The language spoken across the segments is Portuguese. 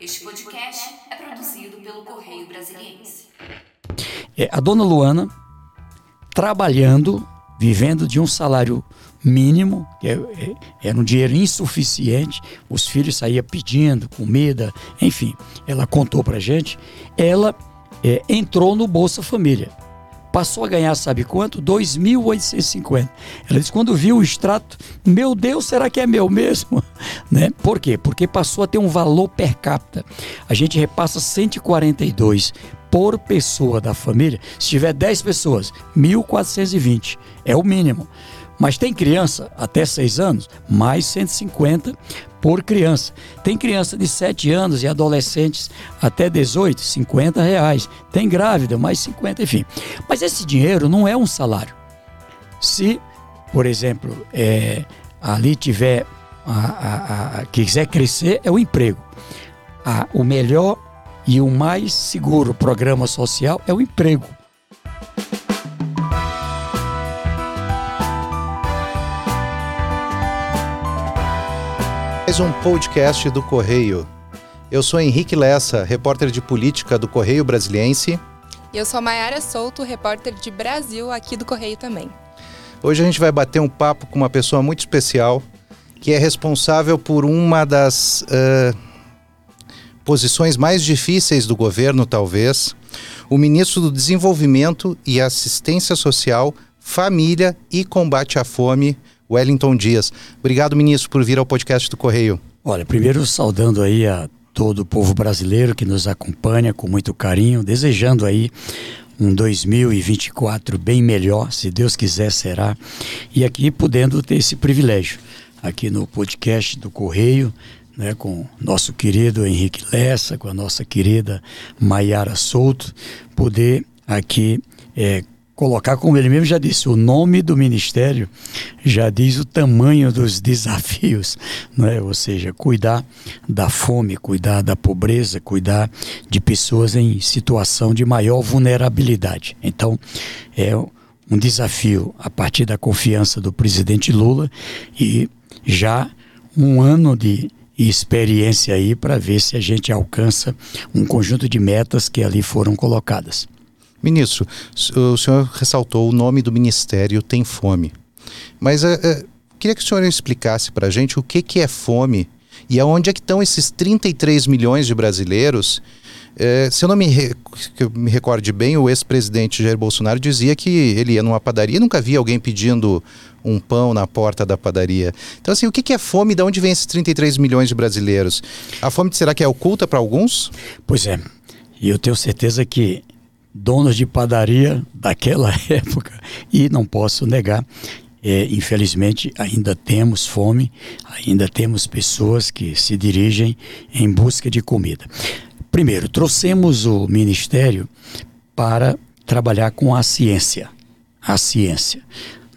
Este podcast é produzido pelo Correio Brasiliense. É, a dona Luana, trabalhando, vivendo de um salário mínimo, que é, é, era um dinheiro insuficiente, os filhos saíam pedindo comida, enfim, ela contou pra gente, ela é, entrou no Bolsa Família passou a ganhar, sabe quanto? 2.850. Ela disse, quando viu o extrato, meu Deus, será que é meu mesmo? Né? Por quê? Porque passou a ter um valor per capita. A gente repassa 142 por pessoa da família. Se tiver 10 pessoas, 1.420. É o mínimo. Mas tem criança até 6 anos, mais 150 por criança. Tem criança de 7 anos e adolescentes até 18, 50 reais. Tem grávida, mais 50, enfim. Mas esse dinheiro não é um salário. Se, por exemplo, é, ali tiver, a, a, a, quiser crescer, é o emprego. o melhor e o mais seguro programa social é o emprego. Mais um podcast do Correio. Eu sou Henrique Lessa, repórter de política do Correio Brasiliense. E eu sou Maiara Souto, repórter de Brasil aqui do Correio também. Hoje a gente vai bater um papo com uma pessoa muito especial, que é responsável por uma das uh, posições mais difíceis do governo, talvez, o ministro do Desenvolvimento e Assistência Social, Família e Combate à Fome, Wellington Dias. Obrigado, ministro, por vir ao podcast do Correio. Olha, primeiro saudando aí a todo o povo brasileiro que nos acompanha com muito carinho, desejando aí um 2024 bem melhor, se Deus quiser será, e aqui podendo ter esse privilégio aqui no podcast do Correio, né, com nosso querido Henrique Lessa, com a nossa querida Maiara Souto, poder aqui é, colocar, como ele mesmo já disse, o nome do ministério já diz o tamanho dos desafios, é? ou seja, cuidar da fome, cuidar da pobreza, cuidar de pessoas em situação de maior vulnerabilidade. Então, é um desafio a partir da confiança do presidente Lula e já um ano de experiência aí para ver se a gente alcança um conjunto de metas que ali foram colocadas. Ministro, o senhor ressaltou o nome do ministério Tem Fome. Mas uh, uh, queria que o senhor explicasse para a gente o que, que é fome e aonde é que estão esses 33 milhões de brasileiros. Uh, se eu não me, re me recorde bem, o ex-presidente Jair Bolsonaro dizia que ele ia numa padaria e nunca via alguém pedindo um pão na porta da padaria. Então, assim, o que, que é fome e de onde vem esses 33 milhões de brasileiros? A fome será que é oculta para alguns? Pois é. E eu tenho certeza que donos de padaria daquela época. E não posso negar, é, infelizmente ainda temos fome, ainda temos pessoas que se dirigem em busca de comida. Primeiro, trouxemos o ministério para trabalhar com a ciência. A ciência.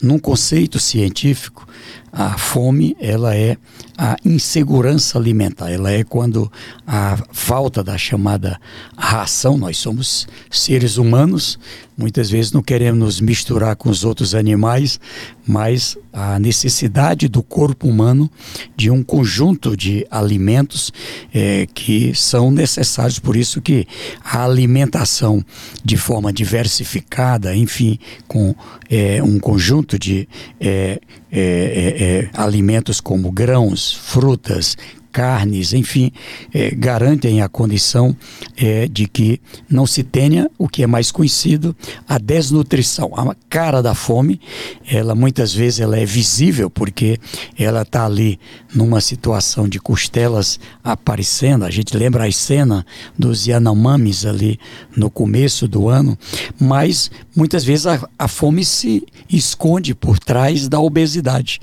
Num conceito científico, a fome ela é a insegurança alimentar. Ela é quando a falta da chamada ração, nós somos seres humanos, muitas vezes não queremos nos misturar com os outros animais, mas a necessidade do corpo humano de um conjunto de alimentos é, que são necessários. Por isso que a alimentação de forma diversificada, enfim, com é, um conjunto de é, é, é, é alimentos como grãos, frutas, carnes, enfim, é, garantem a condição é, de que não se tenha o que é mais conhecido, a desnutrição. A cara da fome, ela muitas vezes ela é visível porque ela está ali numa situação de costelas aparecendo. A gente lembra a cena dos Yanomamis ali no começo do ano, mas muitas vezes a, a fome se esconde por trás da obesidade.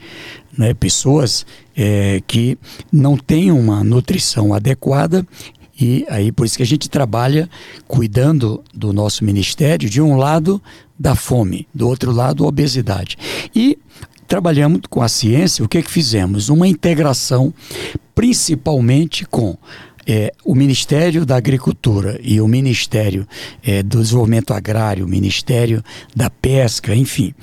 Né? Pessoas é, que não têm uma nutrição adequada e aí por isso que a gente trabalha cuidando do nosso ministério de um lado da fome, do outro lado obesidade. E trabalhamos com a ciência, o que que fizemos? Uma integração principalmente com é, o Ministério da Agricultura e o Ministério é, do Desenvolvimento Agrário, o Ministério da Pesca, enfim,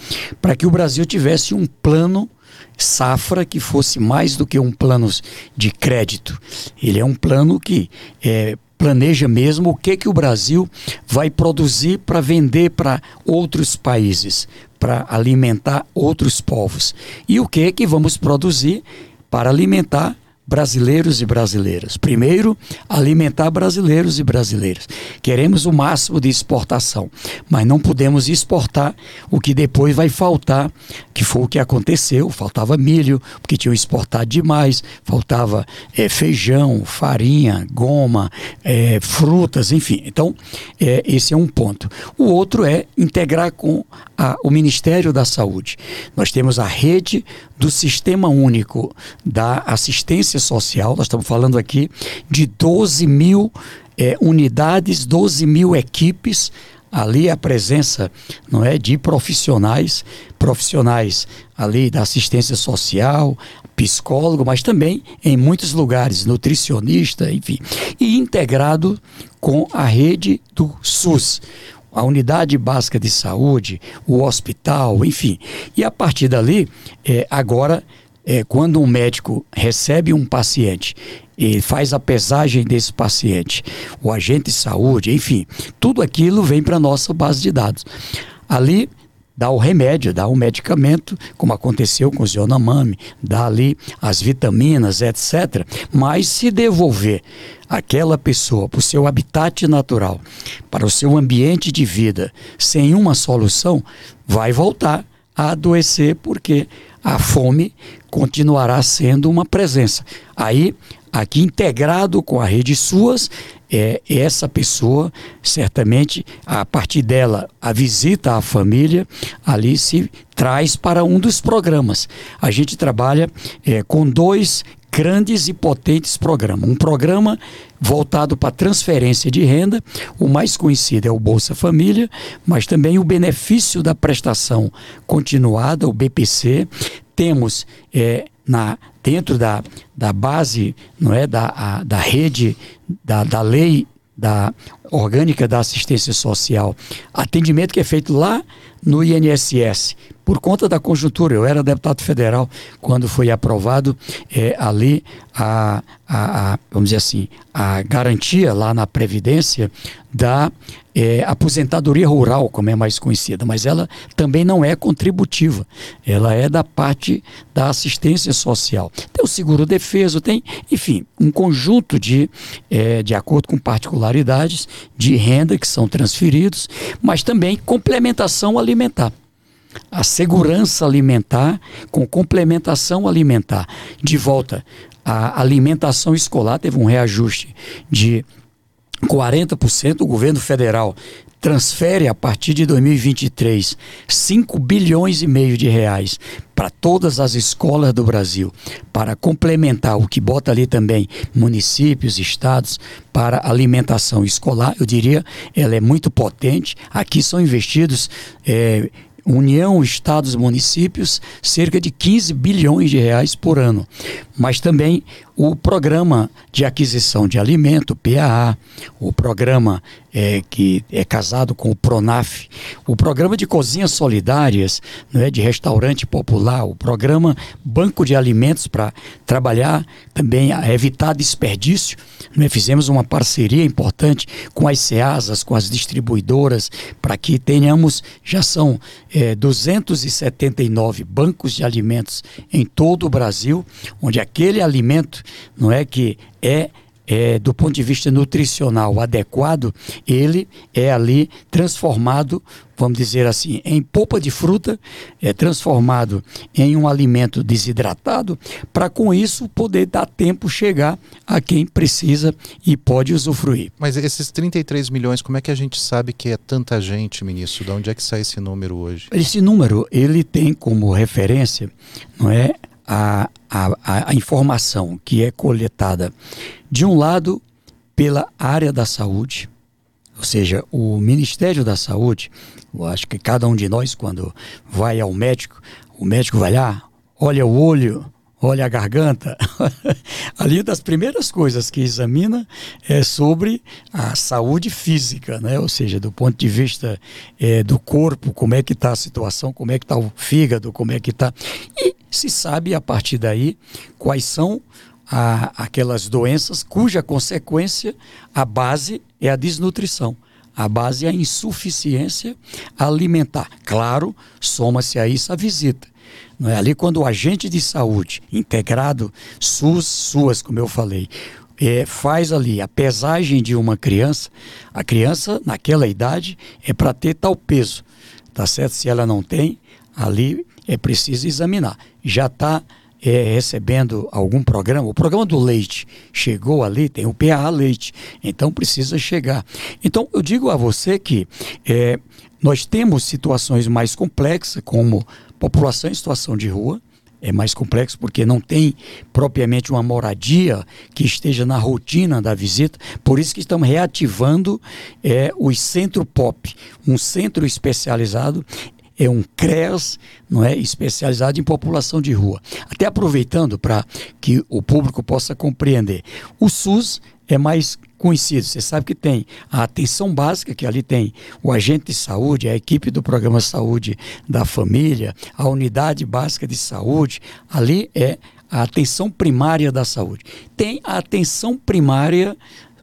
para que o Brasil tivesse um plano safra que fosse mais do que um plano de crédito. Ele é um plano que é, planeja mesmo o que, que o Brasil vai produzir para vender para outros países, para alimentar outros povos. E o que, que vamos produzir para alimentar brasileiros e brasileiras. Primeiro, alimentar brasileiros e brasileiras. Queremos o máximo de exportação, mas não podemos exportar o que depois vai faltar, que foi o que aconteceu. Faltava milho, porque tinham exportado demais, faltava é, feijão, farinha, goma, é, frutas, enfim. Então, é, esse é um ponto. O outro é integrar com a, o Ministério da Saúde. Nós temos a rede do Sistema Único da Assistência Social, nós estamos falando aqui de 12 mil é, unidades, 12 mil equipes. Ali a presença não é de profissionais profissionais ali da assistência social psicólogo mas também em muitos lugares nutricionista enfim e integrado com a rede do SUS a unidade básica de saúde, o hospital, enfim. E a partir dali, é, agora, é, quando um médico recebe um paciente e faz a pesagem desse paciente, o agente de saúde, enfim, tudo aquilo vem para a nossa base de dados. Ali dá o remédio, dá o medicamento, como aconteceu com o Zionamame, dá ali as vitaminas, etc. Mas se devolver aquela pessoa para o seu habitat natural, para o seu ambiente de vida, sem uma solução, vai voltar a adoecer porque a fome continuará sendo uma presença. Aí, aqui integrado com a rede SUAS, é, essa pessoa, certamente, a partir dela, a visita à família, ali se traz para um dos programas. A gente trabalha é, com dois grandes e potentes programas. Um programa voltado para transferência de renda, o mais conhecido é o Bolsa Família, mas também o benefício da prestação continuada, o BPC. Temos é, na, dentro da, da base não é, da, a, da rede, da, da lei da orgânica da assistência social, atendimento que é feito lá no INSS, por conta da conjuntura. Eu era deputado federal quando foi aprovado é, ali a, a, a, vamos dizer assim, a garantia lá na Previdência da é, aposentadoria rural, como é mais conhecida, mas ela também não é contributiva, ela é da parte da assistência social. Tem o seguro defeso, tem, enfim, um conjunto de, é, de acordo com particularidades de renda que são transferidos, mas também complementação alimentar a segurança alimentar com complementação alimentar. De volta, a alimentação escolar teve um reajuste de 40%. O governo federal transfere a partir de 2023 5 bilhões e meio de reais para todas as escolas do Brasil, para complementar o que bota ali também municípios, estados para alimentação escolar. Eu diria, ela é muito potente. Aqui são investidos é, União, estados, municípios, cerca de 15 bilhões de reais por ano. Mas também o programa de aquisição de alimento, PAA, o programa é, que é casado com o PRONAF, o programa de cozinhas solidárias, não é, de restaurante popular, o programa Banco de Alimentos para trabalhar também a evitar desperdício. Não é? Fizemos uma parceria importante com as SEASAS, com as distribuidoras, para que tenhamos, já são é, 279 bancos de alimentos em todo o Brasil, onde aquele alimento não é que é é, do ponto de vista nutricional adequado, ele é ali transformado, vamos dizer assim, em polpa de fruta, é transformado em um alimento desidratado, para com isso poder dar tempo chegar a quem precisa e pode usufruir. Mas esses 33 milhões, como é que a gente sabe que é tanta gente, ministro? De onde é que sai esse número hoje? Esse número, ele tem como referência, não é, a, a, a informação que é coletada, de um lado, pela área da saúde, ou seja, o Ministério da Saúde, eu acho que cada um de nós, quando vai ao médico, o médico vai lá, olha o olho, olha a garganta. Ali das primeiras coisas que examina é sobre a saúde física, né? Ou seja, do ponto de vista é, do corpo, como é que está a situação, como é que está o fígado, como é que está. E se sabe a partir daí quais são a, aquelas doenças cuja consequência, a base é a desnutrição. A base é a insuficiência alimentar. Claro, soma-se a isso a visita. Não é? Ali quando o agente de saúde integrado, SUS, SUAS, como eu falei, é, faz ali a pesagem de uma criança, a criança naquela idade é para ter tal peso, tá certo? Se ela não tem, ali é preciso examinar. Já está é, recebendo algum programa, o programa do leite chegou ali, tem o PAA leite, então precisa chegar. Então eu digo a você que é, nós temos situações mais complexas, como população em situação de rua, é mais complexo porque não tem propriamente uma moradia que esteja na rotina da visita. Por isso que estamos reativando é, o Centro Pop, um centro especializado é um CREAS, não é, especializado em população de rua. Até aproveitando para que o público possa compreender. O SUS é mais conhecido. Você sabe que tem a atenção básica, que ali tem o agente de saúde, a equipe do programa Saúde da Família, a unidade básica de saúde. Ali é a atenção primária da saúde. Tem a atenção primária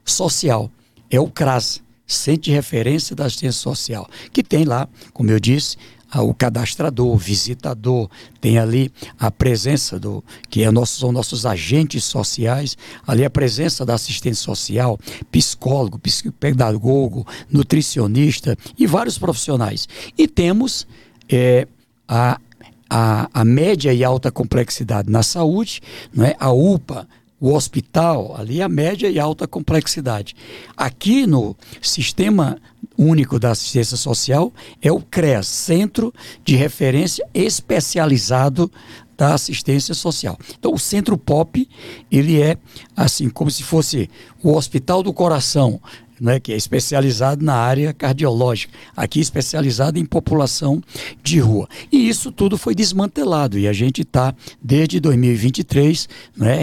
social, é o CRAS, Centro de Referência da Assistência Social, que tem lá, como eu disse, o cadastrador, o visitador, tem ali a presença do que é nosso, são nossos agentes sociais, ali a presença da assistente social, psicólogo, pedagogo, nutricionista e vários profissionais. E temos é, a, a, a média e alta complexidade na saúde, não é? a UPA, o hospital, ali a média e alta complexidade. Aqui no Sistema Único da Assistência Social é o CREAS, Centro de Referência Especializado da Assistência Social. Então o Centro POP, ele é assim como se fosse o Hospital do Coração, né, que é especializado na área cardiológica, aqui especializado em população de rua. E isso tudo foi desmantelado e a gente está, desde 2023, né,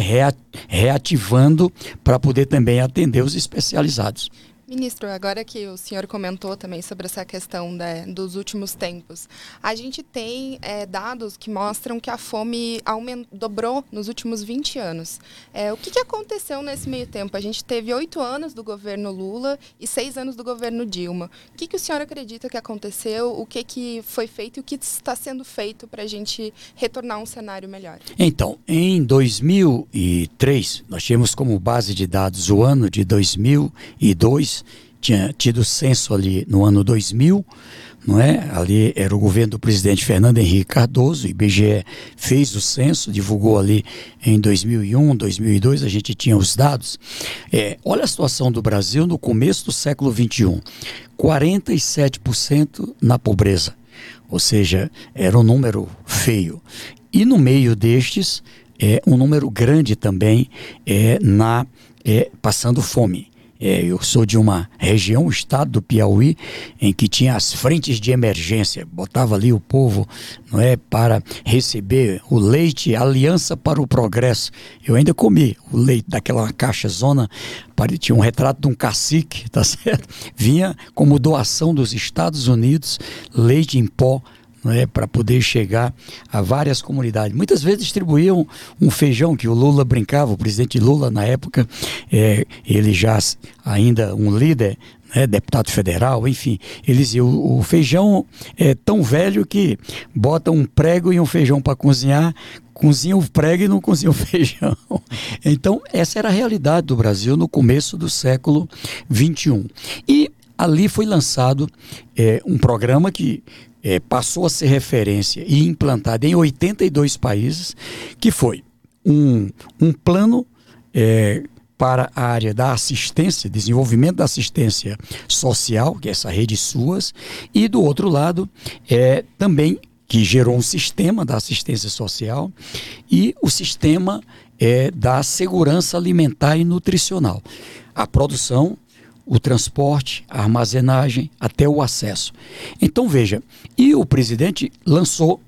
reativando para poder também atender os especializados. Ministro, agora que o senhor comentou também sobre essa questão né, dos últimos tempos, a gente tem é, dados que mostram que a fome aumentou, dobrou nos últimos 20 anos. É, o que, que, aconteceu nesse meio tempo? A gente teve oito anos do governo Lula e seis anos do governo Dilma. O que, que o senhor acredita que aconteceu? O que, que foi feito e o que está sendo feito para a gente retornar a um cenário melhor? Então, em 2003, nós tínhamos como base de dados o ano de 2002 tinha tido censo ali no ano 2000, não é? Ali era o governo do presidente Fernando Henrique Cardoso, o IBGE fez o censo, divulgou ali em 2001, 2002, a gente tinha os dados. É, olha a situação do Brasil no começo do século 21, 47% na pobreza, ou seja, era um número feio. E no meio destes, é um número grande também é na é, passando fome. É, eu sou de uma região, o estado do Piauí, em que tinha as frentes de emergência. Botava ali o povo não é, para receber o leite, Aliança para o Progresso. Eu ainda comi o leite daquela caixa zona, tinha um retrato de um cacique, tá certo? Vinha como doação dos Estados Unidos, leite em pó é, para poder chegar a várias comunidades. Muitas vezes distribuíam um feijão que o Lula brincava, o presidente Lula na época, é, ele já ainda um líder, né, deputado federal, enfim, eles o, o feijão é tão velho que bota um prego e um feijão para cozinhar, cozinha o prego e não cozinha o feijão. Então, essa era a realidade do Brasil no começo do século XXI. E ali foi lançado é, um programa que é, passou a ser referência e implantado em 82 países, que foi um, um plano é, para a área da assistência, desenvolvimento da assistência social, que é essa rede SUAS, e do outro lado, é, também que gerou um sistema da assistência social e o sistema é, da segurança alimentar e nutricional. A produção o transporte, a armazenagem, até o acesso. Então veja, e o presidente lançou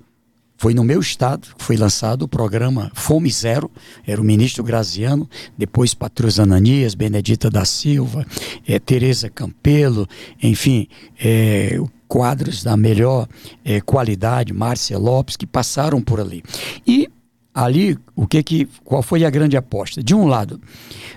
foi no meu estado foi lançado o programa Fome Zero, era o ministro Graziano, depois Patrus Ananias, Benedita da Silva, é, Tereza Campelo, enfim, é, quadros da melhor é, qualidade, Márcia Lopes, que passaram por ali. E ali, o que que, qual foi a grande aposta? De um lado,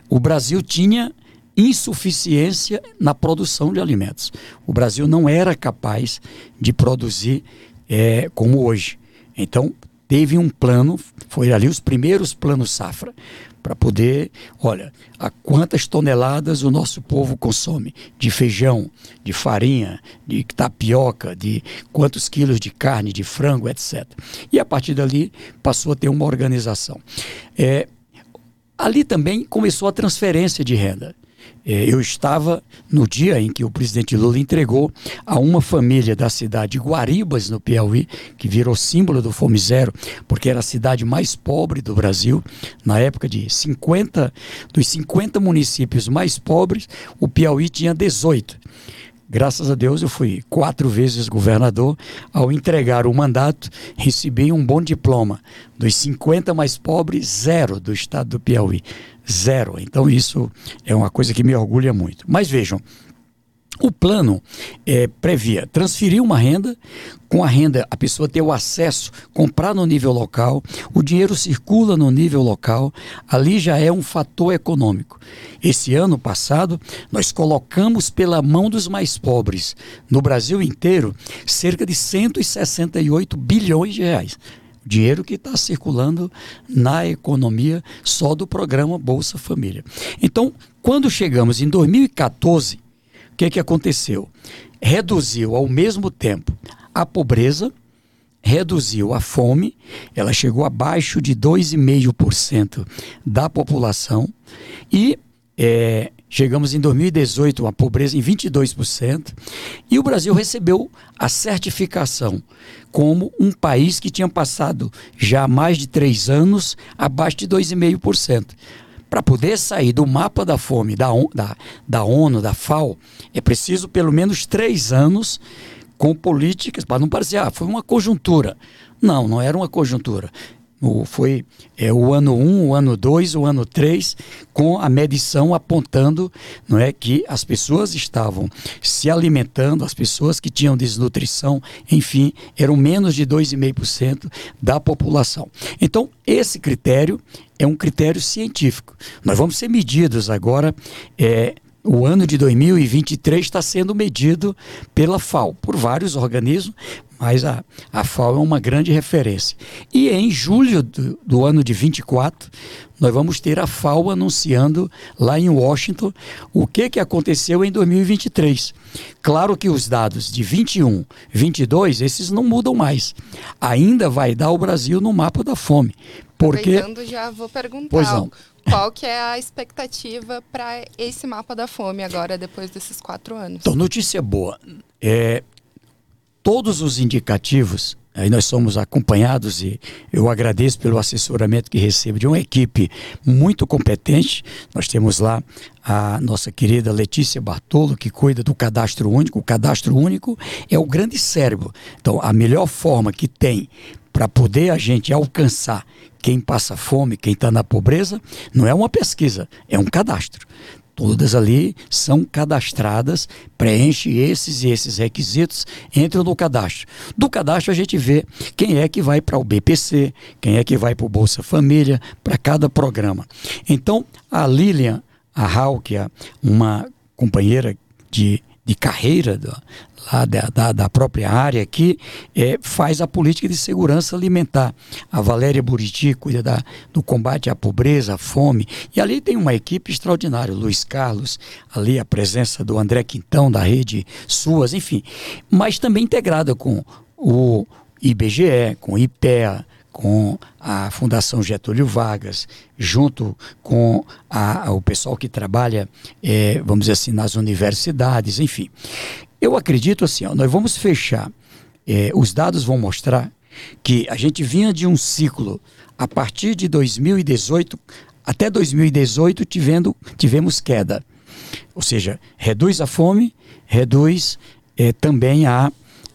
o Brasil tinha insuficiência na produção de alimentos. O Brasil não era capaz de produzir é, como hoje. Então, teve um plano, foi ali os primeiros planos safra, para poder, olha, a quantas toneladas o nosso povo consome de feijão, de farinha, de tapioca, de quantos quilos de carne, de frango, etc. E a partir dali passou a ter uma organização. É, ali também começou a transferência de renda. É, eu estava no dia em que o presidente Lula entregou a uma família da cidade de Guaribas, no Piauí, que virou símbolo do Fome Zero, porque era a cidade mais pobre do Brasil. Na época de 50, dos 50 municípios mais pobres, o Piauí tinha 18. Graças a Deus eu fui quatro vezes governador. Ao entregar o mandato, recebi um bom diploma. Dos 50 mais pobres, zero do estado do Piauí. Zero. Então isso é uma coisa que me orgulha muito. Mas vejam, o plano é, previa transferir uma renda, com a renda a pessoa ter o acesso, comprar no nível local, o dinheiro circula no nível local, ali já é um fator econômico. Esse ano passado, nós colocamos pela mão dos mais pobres, no Brasil inteiro, cerca de 168 bilhões de reais dinheiro que está circulando na economia só do programa Bolsa Família. Então, quando chegamos em 2014, que, que aconteceu? Reduziu ao mesmo tempo a pobreza, reduziu a fome, ela chegou abaixo de 2,5% da população e é, chegamos em 2018 a pobreza em 22% e o Brasil recebeu a certificação como um país que tinha passado já mais de três anos abaixo de 2,5% para poder sair do mapa da fome da, da, da ONU, da FAO, é preciso pelo menos três anos com políticas, para não parecer, ah, foi uma conjuntura. Não, não era uma conjuntura. O, foi é, o ano 1, um, o ano 2, o ano 3, com a medição apontando não é, que as pessoas estavam se alimentando, as pessoas que tinham desnutrição, enfim, eram menos de 2,5% da população. Então, esse critério é um critério científico. Nós vamos ser medidos agora. É, o ano de 2023 está sendo medido pela FAO, por vários organismos, mas a, a FAO é uma grande referência. E em julho do, do ano de 24, nós vamos ter a FAO anunciando lá em Washington o que, que aconteceu em 2023. Claro que os dados de 21, 22, esses não mudam mais. Ainda vai dar o Brasil no mapa da fome. Porque... Já vou perguntar qual que é a expectativa para esse mapa da fome agora, depois desses quatro anos. Então, notícia boa. É, todos os indicativos, aí nós somos acompanhados e eu agradeço pelo assessoramento que recebo de uma equipe muito competente. Nós temos lá a nossa querida Letícia Bartolo, que cuida do cadastro único. O cadastro único é o grande cérebro. Então, a melhor forma que tem para poder a gente alcançar quem passa fome, quem está na pobreza, não é uma pesquisa, é um cadastro. Todas ali são cadastradas, preenche esses e esses requisitos, entram no cadastro. Do cadastro a gente vê quem é que vai para o BPC, quem é que vai para o Bolsa Família, para cada programa. Então, a Lilian, a Hawk, uma companheira de de carreira do, lá da, da, da, própria área aqui, é, faz a política de segurança alimentar. A Valéria Buriti cuida da, do combate à pobreza, à fome. E ali tem uma equipe extraordinária. Luiz Carlos, ali a presença do André Quintão, da rede Suas, enfim. Mas também integrada com o IBGE, com o IPEA, com a Fundação Getúlio Vargas, junto com a, o pessoal que trabalha, é, vamos dizer assim, nas universidades, enfim. Eu acredito assim, ó, nós vamos fechar, é, os dados vão mostrar que a gente vinha de um ciclo a partir de 2018 até 2018 tivendo, tivemos queda. Ou seja, reduz a fome, reduz é, também a,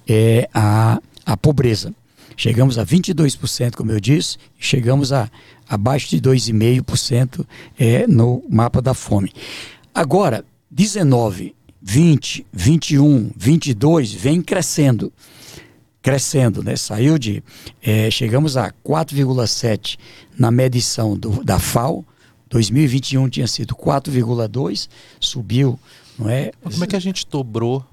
é, a, a pobreza. chegamos a 22%, como eu disse, chegamos a abaixo de 2,5% é, no mapa da fome. Agora, 19, 20, 21, 22 vem crescendo. Crescendo, né? Saiu de. É, chegamos a 4,7 na medição do, da FAO. 2021 tinha sido 4,2, subiu, não é? Como é que a gente dobrou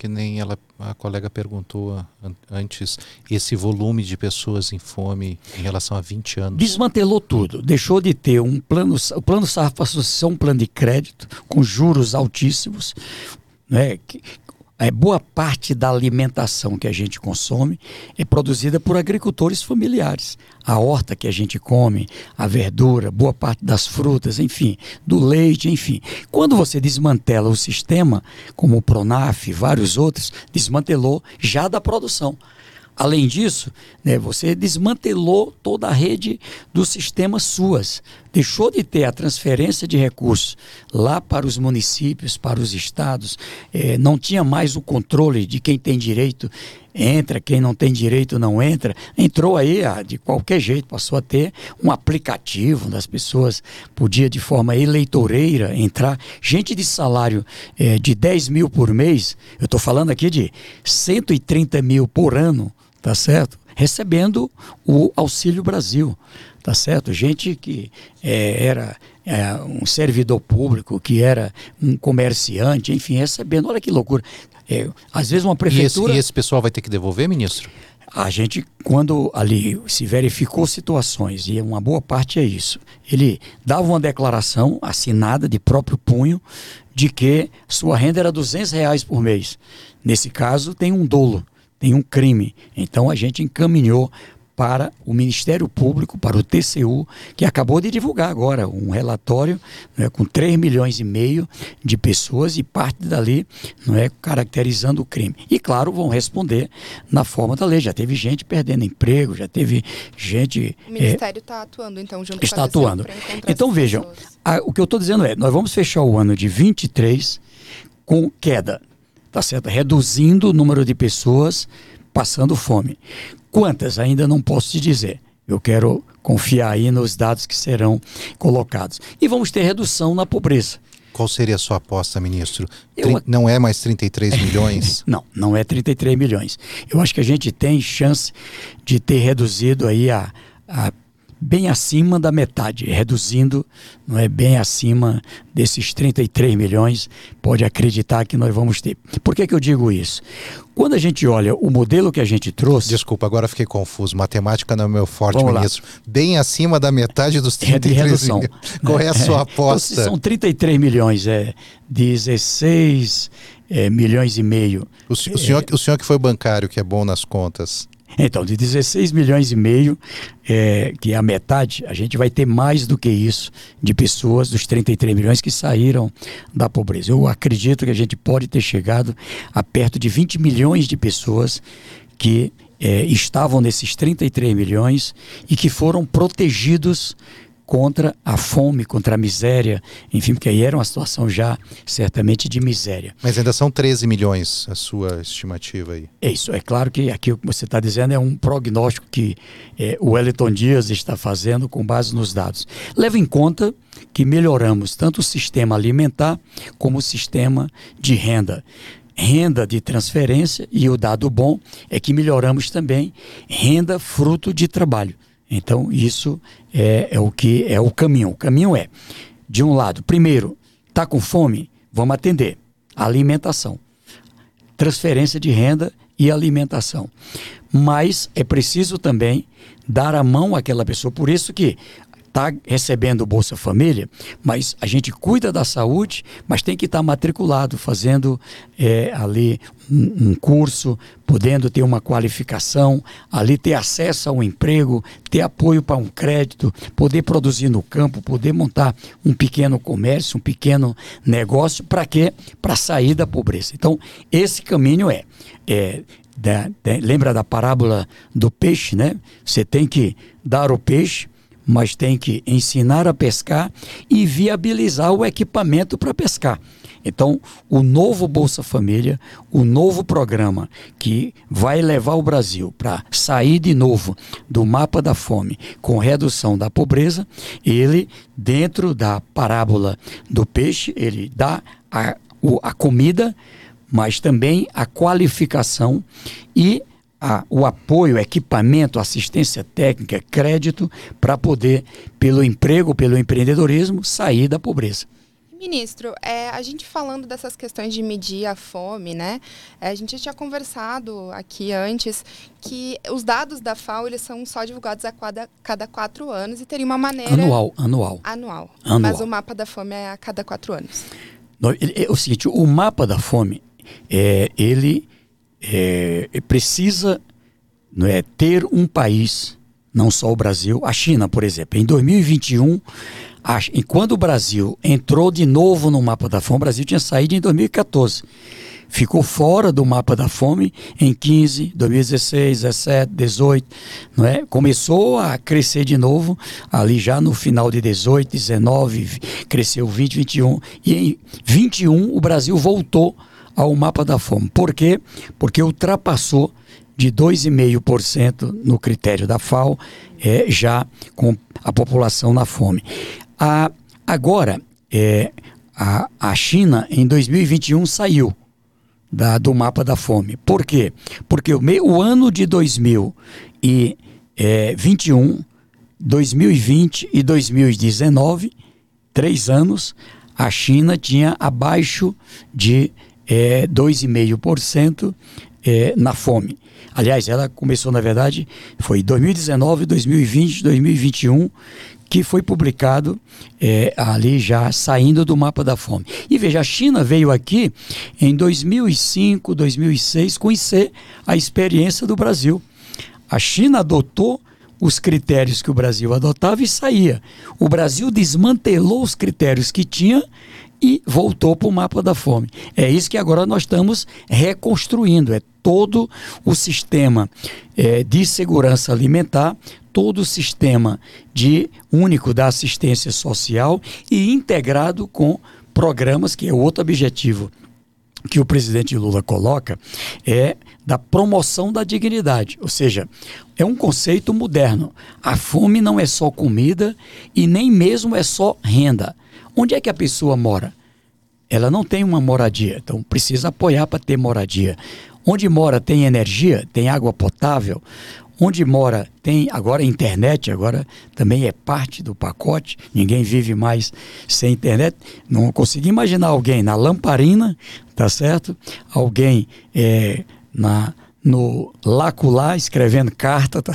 que nem ela, a colega perguntou antes, esse volume de pessoas em fome em relação a 20 anos? Desmantelou tudo. Deixou de ter um plano. O plano SAF passou a ser um plano de crédito com juros altíssimos, né, é, boa parte da alimentação que a gente consome é produzida por agricultores familiares. A horta que a gente come, a verdura, boa parte das frutas, enfim, do leite, enfim. Quando você desmantela o sistema, como o Pronaf e vários outros, desmantelou já da produção. Além disso, né, você desmantelou toda a rede do sistema SUAS. Deixou de ter a transferência de recursos lá para os municípios, para os estados. É, não tinha mais o controle de quem tem direito entra, quem não tem direito não entra. Entrou aí ah, de qualquer jeito, passou a ter um aplicativo das pessoas, podia de forma eleitoreira entrar. Gente de salário é, de 10 mil por mês, eu estou falando aqui de 130 mil por ano tá certo? Recebendo o Auxílio Brasil, tá certo? Gente que é, era é, um servidor público, que era um comerciante, enfim, recebendo. Olha que loucura. É, às vezes uma prefeitura. E esse, e esse pessoal vai ter que devolver, ministro? A gente, quando ali se verificou situações, e uma boa parte é isso, ele dava uma declaração assinada de próprio punho de que sua renda era 200 reais por mês. Nesse caso, tem um dolo tem um crime. Então a gente encaminhou para o Ministério Público, para o TCU, que acabou de divulgar agora um relatório é, com 3 milhões e meio de pessoas e parte dali não é, caracterizando o crime. E, claro, vão responder na forma da lei. Já teve gente perdendo emprego, já teve gente. O Ministério está é, atuando, então, junto está atuando. Então, vejam, a, o que eu estou dizendo é: nós vamos fechar o ano de 23 com queda tá certo? Reduzindo o número de pessoas passando fome. Quantas ainda não posso te dizer. Eu quero confiar aí nos dados que serão colocados. E vamos ter redução na pobreza. Qual seria a sua aposta, ministro? Eu... Não é mais 33 milhões? não, não é 33 milhões. Eu acho que a gente tem chance de ter reduzido aí a, a bem acima da metade, reduzindo, não é bem acima desses 33 milhões, pode acreditar que nós vamos ter. Por que, que eu digo isso? Quando a gente olha o modelo que a gente trouxe. Desculpa, agora fiquei confuso. Matemática não é meu forte, ministro. Bem acima da metade dos 33 é redução, milhões. Qual é a sua é, aposta? São 33 milhões, é 16 é, milhões e meio. O, o, senhor, é, o senhor que foi bancário, que é bom nas contas. Então, de 16 milhões e meio, é, que é a metade, a gente vai ter mais do que isso de pessoas, dos 33 milhões que saíram da pobreza. Eu acredito que a gente pode ter chegado a perto de 20 milhões de pessoas que é, estavam nesses 33 milhões e que foram protegidos contra a fome, contra a miséria, enfim, porque aí era uma situação já certamente de miséria. Mas ainda são 13 milhões a sua estimativa aí. É isso, é claro que aqui o que você está dizendo é um prognóstico que é, o Wellington Dias está fazendo com base nos dados. Leva em conta que melhoramos tanto o sistema alimentar como o sistema de renda renda de transferência e o dado bom é que melhoramos também renda fruto de trabalho. Então, isso é, é, o que é o caminho. O caminho é, de um lado, primeiro, está com fome? Vamos atender. Alimentação. Transferência de renda e alimentação. Mas é preciso também dar a mão àquela pessoa. Por isso que está recebendo o Bolsa Família, mas a gente cuida da saúde, mas tem que estar tá matriculado, fazendo é, ali um, um, curso, podendo ter uma qualificação, ali ter acesso a um emprego, ter apoio para um crédito, poder produzir no campo, poder montar um pequeno comércio, um pequeno negócio, para quê? Para sair da pobreza. Então, esse caminho é, é da, da, lembra da parábola do peixe, né? Você tem que dar o peixe, mas tem que ensinar a pescar e viabilizar o equipamento para pescar. Então, o novo Bolsa Família, o novo programa que vai levar o Brasil para sair de novo do mapa da fome com redução da pobreza, ele, dentro da parábola do peixe, ele dá a, a comida, mas também a qualificação e a, o apoio, equipamento, assistência técnica, crédito para poder, pelo emprego, pelo empreendedorismo, sair da pobreza. Ministro, é, a gente falando dessas questões de medir a fome, né? É, a gente já tinha conversado aqui antes que os dados da FAO eles são só divulgados a cada, cada quatro anos e teria uma maneira anual, anual, anual. Anual. Mas o mapa da fome é a cada quatro anos. É, é o seguinte, o mapa da fome, é, ele é, precisa não é, ter um país, não só o Brasil, a China, por exemplo. Em 2021 e quando o Brasil entrou de novo no mapa da fome, o Brasil tinha saído em 2014. Ficou fora do mapa da fome em 15, 2016, 17, 18, não é? Começou a crescer de novo ali já no final de 18, 19, cresceu 20, 21 e em 21 o Brasil voltou ao mapa da fome. Por quê? Porque ultrapassou de 2,5% no critério da FAO, é, já com a população na fome. A, agora, é, a, a China, em 2021, saiu da, do mapa da fome. Por quê? Porque o, meio, o ano de 2021, 2020 e 2019, três anos, a China tinha abaixo de é, 2,5% é, na fome. Aliás, ela começou, na verdade, foi 2019, 2020, 2021 que foi publicado é, ali já saindo do mapa da fome. E veja, a China veio aqui em 2005, 2006 conhecer a experiência do Brasil. A China adotou os critérios que o Brasil adotava e saía. O Brasil desmantelou os critérios que tinha e voltou para o mapa da fome. É isso que agora nós estamos reconstruindo. É todo o sistema é, de segurança alimentar, todo o sistema de único da assistência social e integrado com programas, que é outro objetivo que o presidente Lula coloca, é da promoção da dignidade. Ou seja, é um conceito moderno. A fome não é só comida e nem mesmo é só renda. Onde é que a pessoa mora? Ela não tem uma moradia, então precisa apoiar para ter moradia. Onde mora tem energia, tem água potável. Onde mora tem agora internet, agora também é parte do pacote. Ninguém vive mais sem internet. Não consegui imaginar alguém na lamparina, tá certo? Alguém é, na no Laculá escrevendo carta tá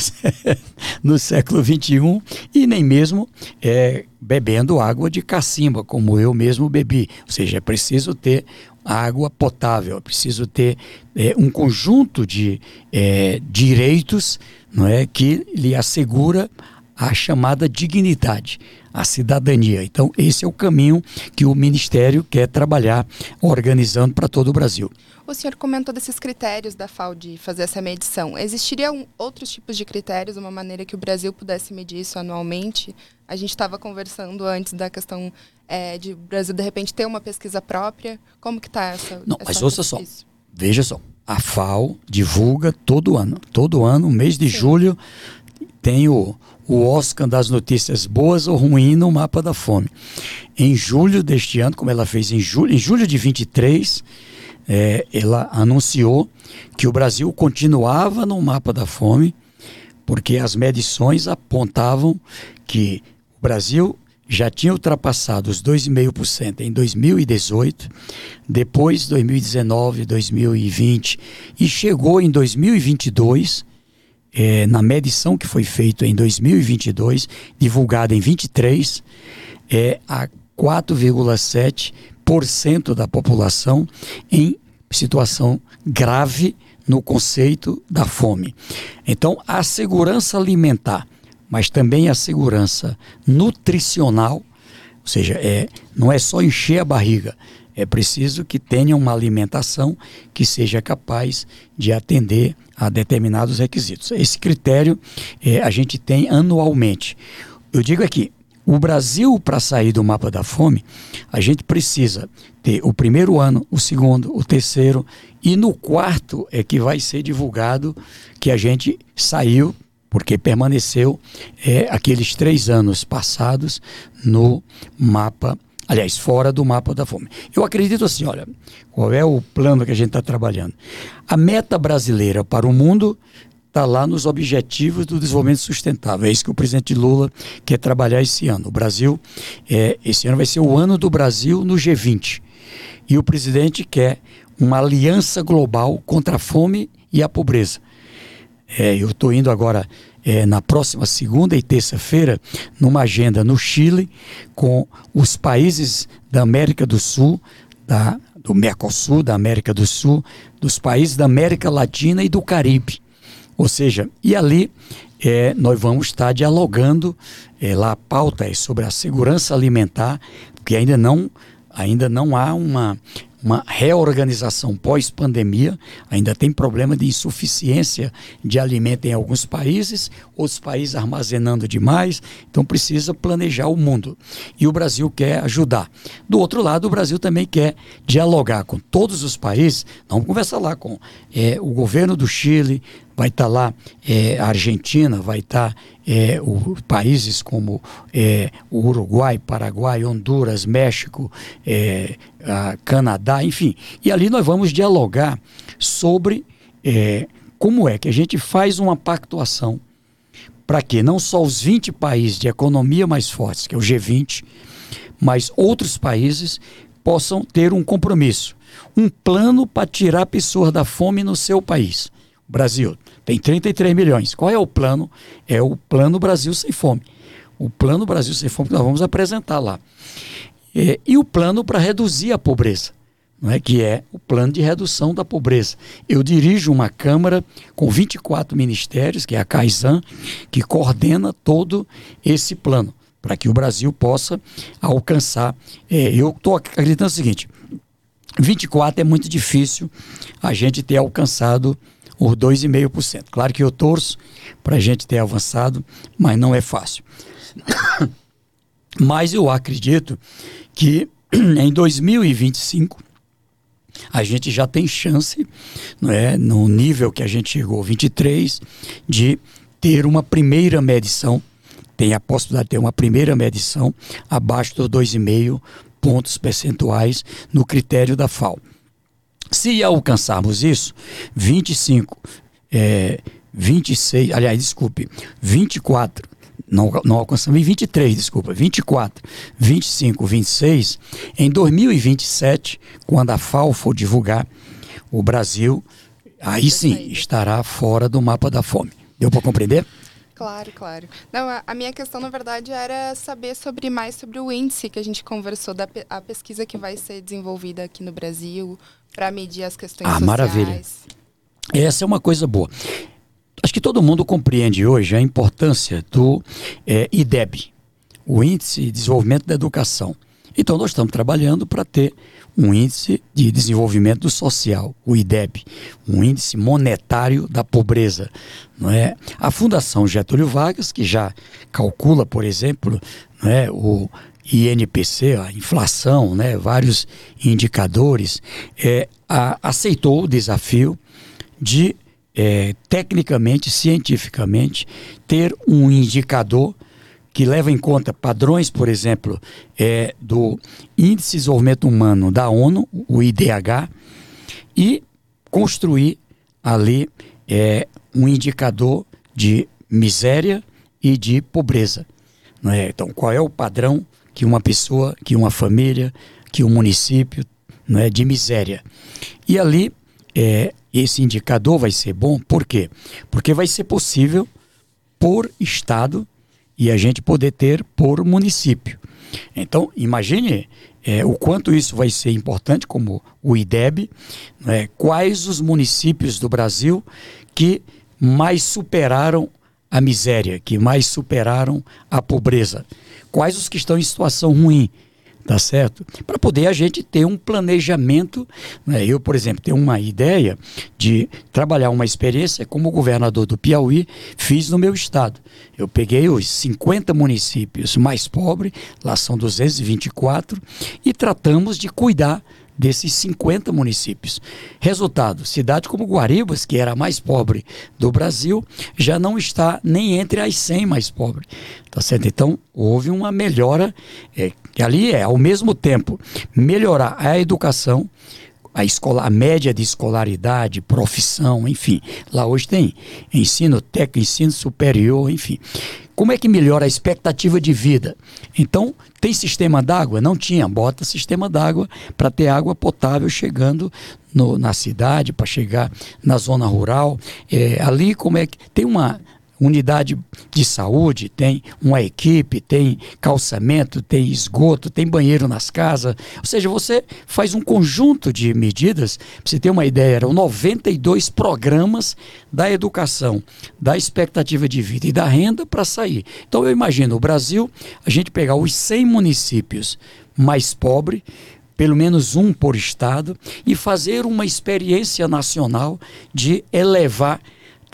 no século XXI e nem mesmo é, bebendo água de cacimba, como eu mesmo bebi. Ou seja, é preciso ter água potável, é preciso ter é, um conjunto de é, direitos não é, que lhe assegura a chamada dignidade, a cidadania. Então, esse é o caminho que o Ministério quer trabalhar organizando para todo o Brasil. O senhor comentou desses critérios da FAO de fazer essa medição. Existiriam outros tipos de critérios, uma maneira que o Brasil pudesse medir isso anualmente? A gente estava conversando antes da questão é, de o Brasil, de repente, ter uma pesquisa própria. Como que está essa Não, essa mas ouça só. Veja só. A FAO divulga todo ano. Todo ano, mês de Sim. julho, tem o, o Oscar das notícias boas ou ruins no mapa da fome. Em julho deste ano, como ela fez em julho, em julho de 23, é, ela anunciou que o Brasil continuava no mapa da fome, porque as medições apontavam que o Brasil já tinha ultrapassado os 2,5% em 2018, depois 2019, 2020 e chegou em 2022, é, na medição que foi feita em 2022, divulgada em 23, é, a 4,7 cento da população em situação grave no conceito da fome. Então, a segurança alimentar, mas também a segurança nutricional, ou seja, é, não é só encher a barriga, é preciso que tenha uma alimentação que seja capaz de atender a determinados requisitos. Esse critério é, a gente tem anualmente. eu digo aqui, o Brasil, para sair do mapa da fome, a gente precisa ter o primeiro ano, o segundo, o terceiro, e no quarto é que vai ser divulgado que a gente saiu, porque permaneceu é, aqueles três anos passados no mapa, aliás, fora do mapa da fome. Eu acredito assim: olha, qual é o plano que a gente está trabalhando? A meta brasileira para o mundo está lá nos Objetivos do Desenvolvimento Sustentável. É isso que o presidente Lula quer trabalhar esse ano. O Brasil, é, esse ano vai ser o ano do Brasil no G20. E o presidente quer uma aliança global contra a fome e a pobreza. É, eu estou indo agora é, na próxima segunda e terça-feira numa agenda no Chile com os países da América do Sul, da, do Mercosul, da América do Sul, dos países da América Latina e do Caribe. Ou seja, e ali é, nós vamos estar dialogando, é, lá a pauta é sobre a segurança alimentar, porque ainda não, ainda não há uma, uma reorganização pós-pandemia, ainda tem problema de insuficiência de alimento em alguns países, outros países armazenando demais, então precisa planejar o mundo. E o Brasil quer ajudar. Do outro lado, o Brasil também quer dialogar com todos os países, vamos conversar lá com é, o governo do Chile, vai estar tá lá é, a Argentina, vai estar tá, é, países como é, o Uruguai, Paraguai, Honduras, México, é, Canadá, enfim. E ali nós vamos dialogar sobre é, como é que a gente faz uma pactuação para que não só os 20 países de economia mais fortes, que é o G20, mas outros países possam ter um compromisso, um plano para tirar pessoas da fome no seu país. Brasil tem 33 milhões. Qual é o plano? É o Plano Brasil Sem Fome. O Plano Brasil Sem Fome que nós vamos apresentar lá. É, e o plano para reduzir a pobreza, não é? que é o plano de redução da pobreza. Eu dirijo uma Câmara com 24 ministérios, que é a CAISAN, que coordena todo esse plano, para que o Brasil possa alcançar. É, eu estou acreditando o seguinte: 24 é muito difícil a gente ter alcançado os 2,5%. Claro que eu torço para a gente ter avançado, mas não é fácil. mas eu acredito que em 2025 a gente já tem chance, não é, no nível que a gente chegou, 23, de ter uma primeira medição, tem a possibilidade de ter uma primeira medição abaixo dos 2,5 pontos percentuais no critério da FAO. Se alcançarmos isso, 25, é, 26, aliás, desculpe, 24, não, não alcançamos, 23, desculpa, 24, 25, 26, em 2027, quando a FAO for divulgar, o Brasil, aí sim, estará fora do mapa da fome. Deu para compreender? Claro, claro. Não, a, a, minha questão, na verdade, era saber sobre mais sobre o índice que a gente conversou, da a pesquisa que vai ser desenvolvida aqui no Brasil, para medir as questões ah, sociais. maravilha. Essa é uma coisa boa. Acho que todo mundo compreende hoje a importância do é, IDEB, o Índice de Desenvolvimento da Educação. Então, nós estamos trabalhando para ter um índice de desenvolvimento social, o IDEB, um índice monetário da pobreza. Não é? A Fundação Getúlio Vargas, que já calcula, por exemplo, não é, o INPC, a inflação, né, vários indicadores, é, a, aceitou o desafio de, é, tecnicamente, cientificamente, ter um indicador que leva em conta padrões, por exemplo, é, do Índice de Desenvolvimento Humano da ONU, o IDH, e construir ali é, um indicador de miséria e de pobreza. Não é? Então, qual é o padrão que uma pessoa, que uma família, que um município não é, de miséria. E ali é, esse indicador vai ser bom, por quê? Porque vai ser possível por estado e a gente poder ter por município. Então, imagine é, o quanto isso vai ser importante, como o IDEB, é, quais os municípios do Brasil que mais superaram a miséria, que mais superaram a pobreza. Quais os que estão em situação ruim? tá certo? Para poder a gente ter um planejamento. Né? Eu, por exemplo, tenho uma ideia de trabalhar uma experiência como governador do Piauí fiz no meu estado. Eu peguei os 50 municípios mais pobres, lá são 224, e tratamos de cuidar desses 50 municípios. Resultado: cidade como Guaribas, que era a mais pobre do Brasil, já não está nem entre as 100 mais pobres. Tá certo? Então, houve uma melhora, é, que ali é, ao mesmo tempo, melhorar a educação, a, escola, a média de escolaridade, profissão, enfim. Lá hoje tem ensino técnico, ensino superior, enfim. Como é que melhora a expectativa de vida? Então, tem sistema d'água? Não tinha. Bota sistema d'água para ter água potável chegando no, na cidade, para chegar na zona rural. É, ali, como é que. Tem uma unidade de saúde, tem uma equipe, tem calçamento, tem esgoto, tem banheiro nas casas. Ou seja, você faz um conjunto de medidas. Para você ter uma ideia, eram 92 programas da educação, da expectativa de vida e da renda para sair. Então eu imagino o Brasil, a gente pegar os 100 municípios mais pobres, pelo menos um por estado, e fazer uma experiência nacional de elevar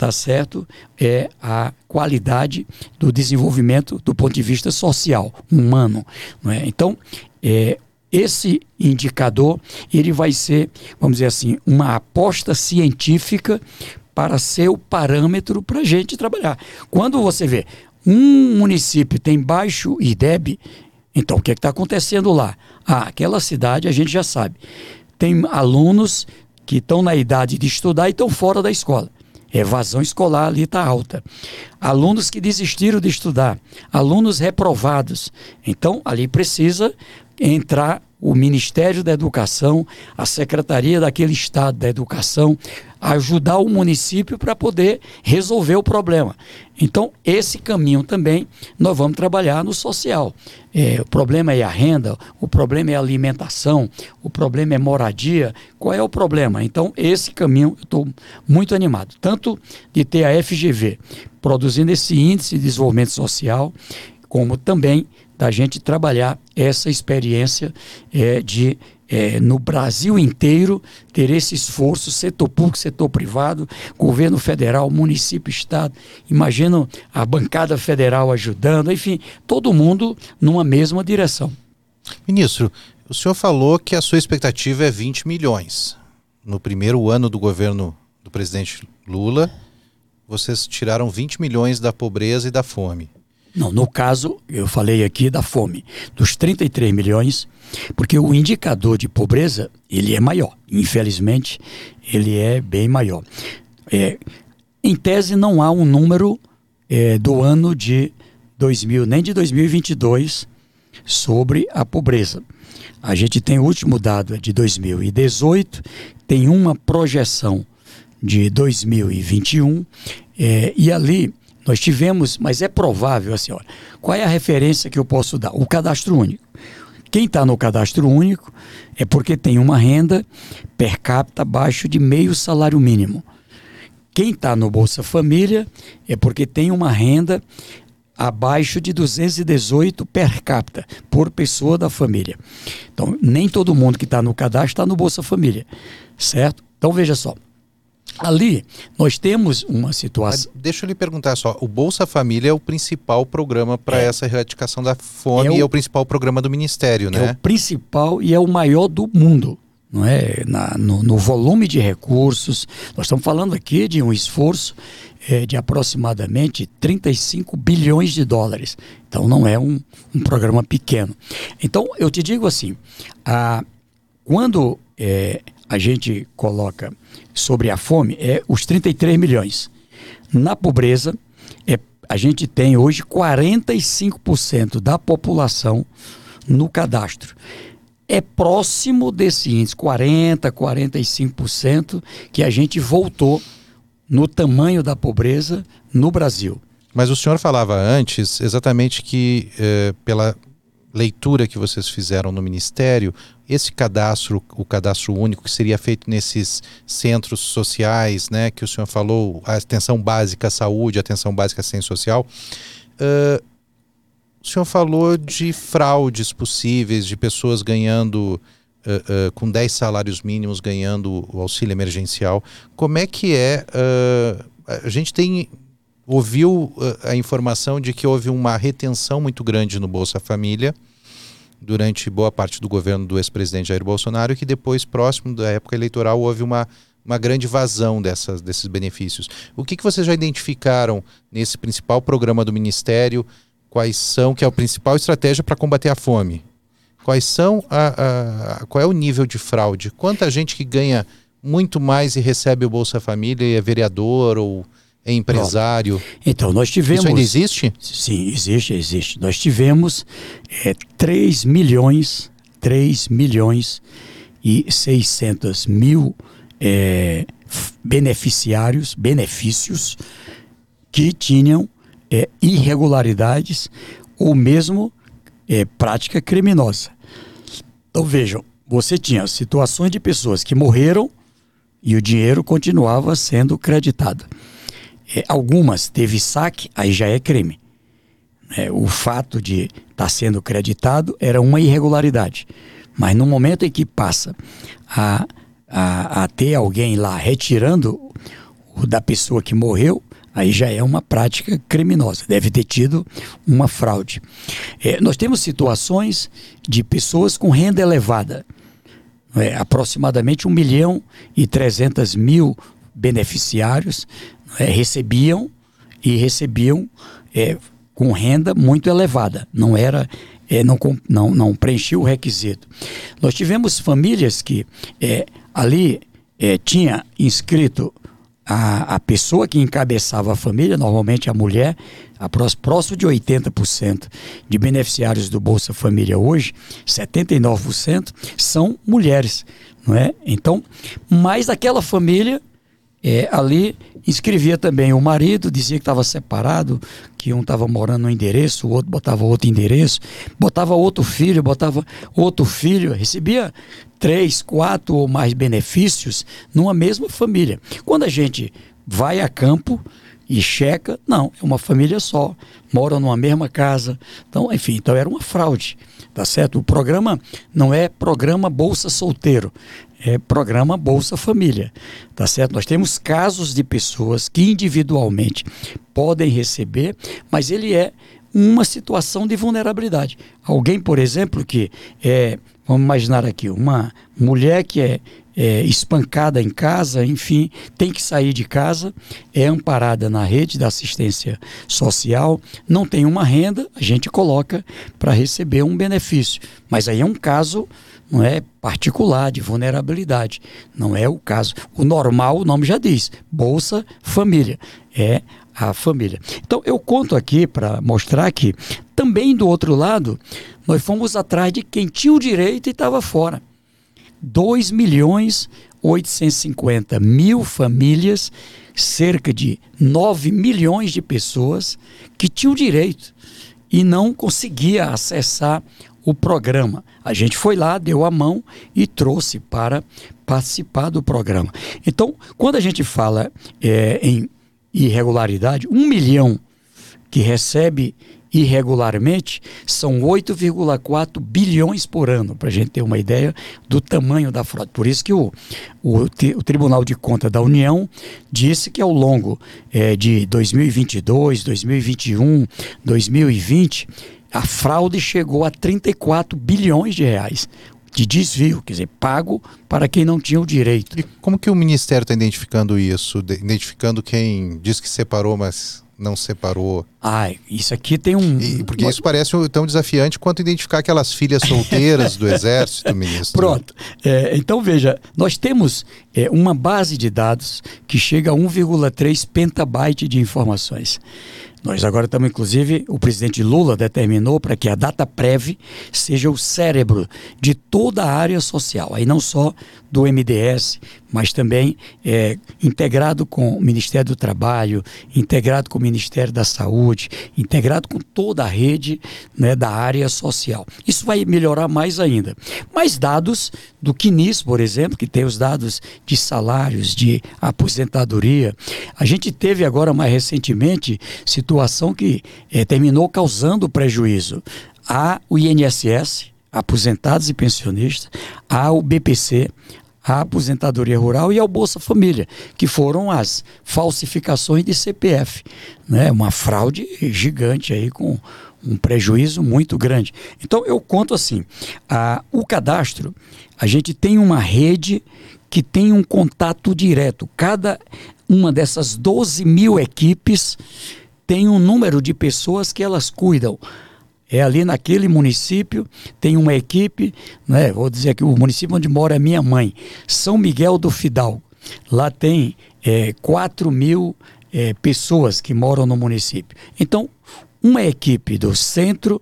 tá certo? É a qualidade do desenvolvimento do ponto de vista social, humano. Não é? Então, é, esse indicador ele vai ser, vamos dizer assim, uma aposta científica para ser o parâmetro para a gente trabalhar. Quando você vê um município tem baixo IDEB, então o que é está acontecendo lá? Ah, aquela cidade a gente já sabe. Tem alunos que estão na idade de estudar e estão fora da escola evasão escolar ali está alta. Alunos que desistiram de estudar, alunos reprovados. Então, ali precisa entrar o Ministério da Educação, a Secretaria daquele Estado da Educação, ajudar o município para poder resolver o problema. Então, esse caminho também nós vamos trabalhar no social. É, o problema é a renda, o problema é a alimentação, o problema é moradia. Qual é o problema? Então, esse caminho eu estou muito animado. Tanto de ter a FGV produzindo esse índice de desenvolvimento social, como também da gente trabalhar essa experiência é, de é, no Brasil inteiro ter esse esforço, setor público, setor privado, governo federal, município, estado. Imagino a bancada federal ajudando, enfim, todo mundo numa mesma direção. Ministro, o senhor falou que a sua expectativa é 20 milhões. No primeiro ano do governo do presidente Lula, vocês tiraram 20 milhões da pobreza e da fome. Não, no caso, eu falei aqui da fome, dos 33 milhões, porque o indicador de pobreza, ele é maior. Infelizmente, ele é bem maior. É, em tese, não há um número é, do ano de 2000, nem de 2022, sobre a pobreza. A gente tem o último dado é de 2018, tem uma projeção de 2021, é, e ali nós tivemos, mas é provável assim, olha, qual é a referência que eu posso dar? O cadastro único. Quem está no cadastro único é porque tem uma renda per capita abaixo de meio salário mínimo. Quem está no Bolsa Família é porque tem uma renda abaixo de 218 per capita por pessoa da família. Então, nem todo mundo que está no cadastro está no Bolsa Família, certo? Então, veja só, Ali, nós temos uma situação. Mas deixa eu lhe perguntar só: o Bolsa Família é o principal programa para é. essa erradicação da fome é o, e é o principal programa do Ministério, né? É o principal e é o maior do mundo. Não é? Na, no, no volume de recursos, nós estamos falando aqui de um esforço é, de aproximadamente 35 bilhões de dólares. Então, não é um, um programa pequeno. Então, eu te digo assim: a, quando é, a gente coloca sobre a fome é os 33 milhões. Na pobreza, é, a gente tem hoje 45% da população no cadastro. É próximo desse índice, 40%, 45%, que a gente voltou no tamanho da pobreza no Brasil. Mas o senhor falava antes exatamente que, eh, pela leitura que vocês fizeram no Ministério, esse cadastro, o cadastro único que seria feito nesses centros sociais, né, que o senhor falou, a atenção básica à saúde, a atenção básica à ciência social, uh, o senhor falou de fraudes possíveis, de pessoas ganhando uh, uh, com 10 salários mínimos ganhando o auxílio emergencial. Como é que é? A gente tem ouviu a informação de que houve uma retenção muito grande no Bolsa Família durante boa parte do governo do ex-presidente Jair Bolsonaro que depois, próximo da época eleitoral, houve uma, uma grande vazão dessas, desses benefícios. O que, que vocês já identificaram nesse principal programa do Ministério? Quais são, que é a principal estratégia para combater a fome? Quais são a, a, qual é o nível de fraude? Quanta gente que ganha muito mais e recebe o Bolsa Família e é vereador ou é empresário? Então, nós tivemos. Isso ainda existe? Sim, existe, existe. Nós tivemos é, 3 milhões, 3 milhões e 600 mil é, beneficiários, benefícios que tinham é, irregularidades ou mesmo é, prática criminosa. Então vejam, você tinha situações de pessoas que morreram e o dinheiro continuava sendo creditado. É, algumas teve saque, aí já é crime. É, o fato de estar tá sendo creditado era uma irregularidade. Mas no momento em que passa a, a, a ter alguém lá retirando o da pessoa que morreu, aí já é uma prática criminosa, deve ter tido uma fraude. É, nós temos situações de pessoas com renda elevada, é, aproximadamente 1 milhão e 300 mil beneficiários é, recebiam e recebiam é, com renda muito elevada, não era é, não, não, não preenchia o requisito. Nós tivemos famílias que é, ali é, tinha inscrito a, a pessoa que encabeçava a família, normalmente a mulher, a próximo de 80% de beneficiários do Bolsa Família hoje, 79% são mulheres, não é? Então, mais aquela família é, ali inscrevia também o marido, dizia que estava separado, que um estava morando no endereço, o outro botava outro endereço, botava outro filho, botava outro filho, recebia três, quatro ou mais benefícios numa mesma família. Quando a gente vai a campo e checa, não, é uma família só, moram numa mesma casa. Então, enfim, então era uma fraude, tá certo? O programa não é programa Bolsa Solteiro, é programa Bolsa Família, tá certo? Nós temos casos de pessoas que individualmente podem receber, mas ele é uma situação de vulnerabilidade. Alguém, por exemplo, que é Vamos imaginar aqui, uma mulher que é, é, espancada em casa, enfim, tem que sair de casa, é amparada na rede da assistência social, não tem uma renda, a gente coloca para receber um benefício. Mas aí é um caso não é particular de vulnerabilidade, não é o caso. O normal, o nome já diz, Bolsa Família, é a família. Então eu conto aqui para mostrar que também do outro lado nós fomos atrás de quem tinha o direito e estava fora. 2 milhões 850 mil famílias, cerca de 9 milhões de pessoas que tinham direito e não conseguia acessar o programa. A gente foi lá, deu a mão e trouxe para participar do programa. Então, quando a gente fala é, em irregularidade, um milhão que recebe irregularmente são 8,4 bilhões por ano, para a gente ter uma ideia do tamanho da fraude. Por isso que o, o, o Tribunal de Contas da União disse que ao longo é, de 2022, 2021, 2020, a fraude chegou a 34 bilhões de reais de desvio, quer dizer, pago para quem não tinha o direito. E como que o Ministério está identificando isso? identificando quem diz que separou, mas não separou? Ah, isso aqui tem um. E, porque isso parece tão desafiante quanto identificar aquelas filhas solteiras do Exército, ministro. Pronto. É, então, veja, nós temos é, uma base de dados que chega a 1,3 petabyte de informações. Nós agora estamos, inclusive, o presidente Lula determinou para que a data prévia seja o cérebro de toda a área social, aí não só do MDS, mas também é, integrado com o Ministério do Trabalho, integrado com o Ministério da Saúde, integrado com toda a rede né, da área social. Isso vai melhorar mais ainda. Mais dados do CNIS, por exemplo, que tem os dados de salários, de aposentadoria. A gente teve agora mais recentemente situações situação que é, terminou causando prejuízo ao INSS, aposentados e pensionistas, ao BPC, à aposentadoria rural e ao Bolsa Família, que foram as falsificações de CPF, né? Uma fraude gigante aí com um prejuízo muito grande. Então eu conto assim, a, o cadastro, a gente tem uma rede que tem um contato direto. Cada uma dessas 12 mil equipes tem um número de pessoas que elas cuidam. É ali naquele município, tem uma equipe, né, vou dizer que o município onde mora é minha mãe, São Miguel do Fidalgo. Lá tem é, 4 mil é, pessoas que moram no município. Então, uma equipe do centro,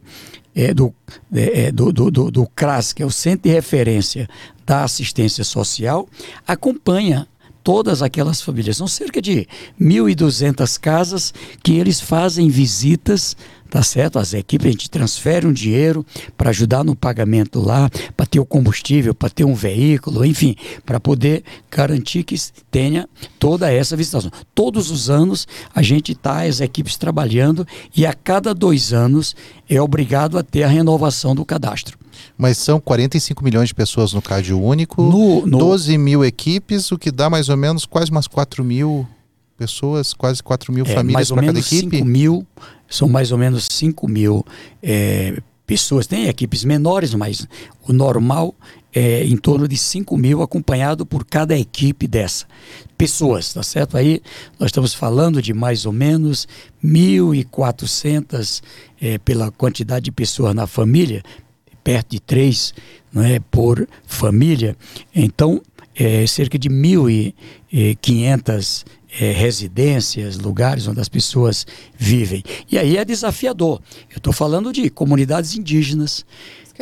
é, do, é, é do, do, do, do CRAS, que é o Centro de Referência da Assistência Social, acompanha todas aquelas famílias. São cerca de 1.200 casas que eles fazem visitas tá certo? As equipes, a gente transfere um dinheiro para ajudar no pagamento lá, para ter o combustível, para ter um veículo, enfim, para poder garantir que tenha toda essa visitação. Todos os anos a gente está, as equipes trabalhando e a cada dois anos é obrigado a ter a renovação do cadastro. Mas são 45 milhões de pessoas no Cádio Único, no, no... 12 mil equipes, o que dá mais ou menos quase umas 4 mil pessoas, quase 4 mil é, famílias para cada equipe? 5 mil, são mais ou menos 5 mil é, pessoas. Tem equipes menores, mas o normal é em torno de 5 mil, acompanhado por cada equipe dessa. Pessoas, tá certo? Aí nós estamos falando de mais ou menos 1.400 é, pela quantidade de pessoas na família, perto de três não é, por família. Então, é, cerca de 1.500 é, residências, lugares onde as pessoas vivem. E aí é desafiador. Eu estou falando de comunidades indígenas,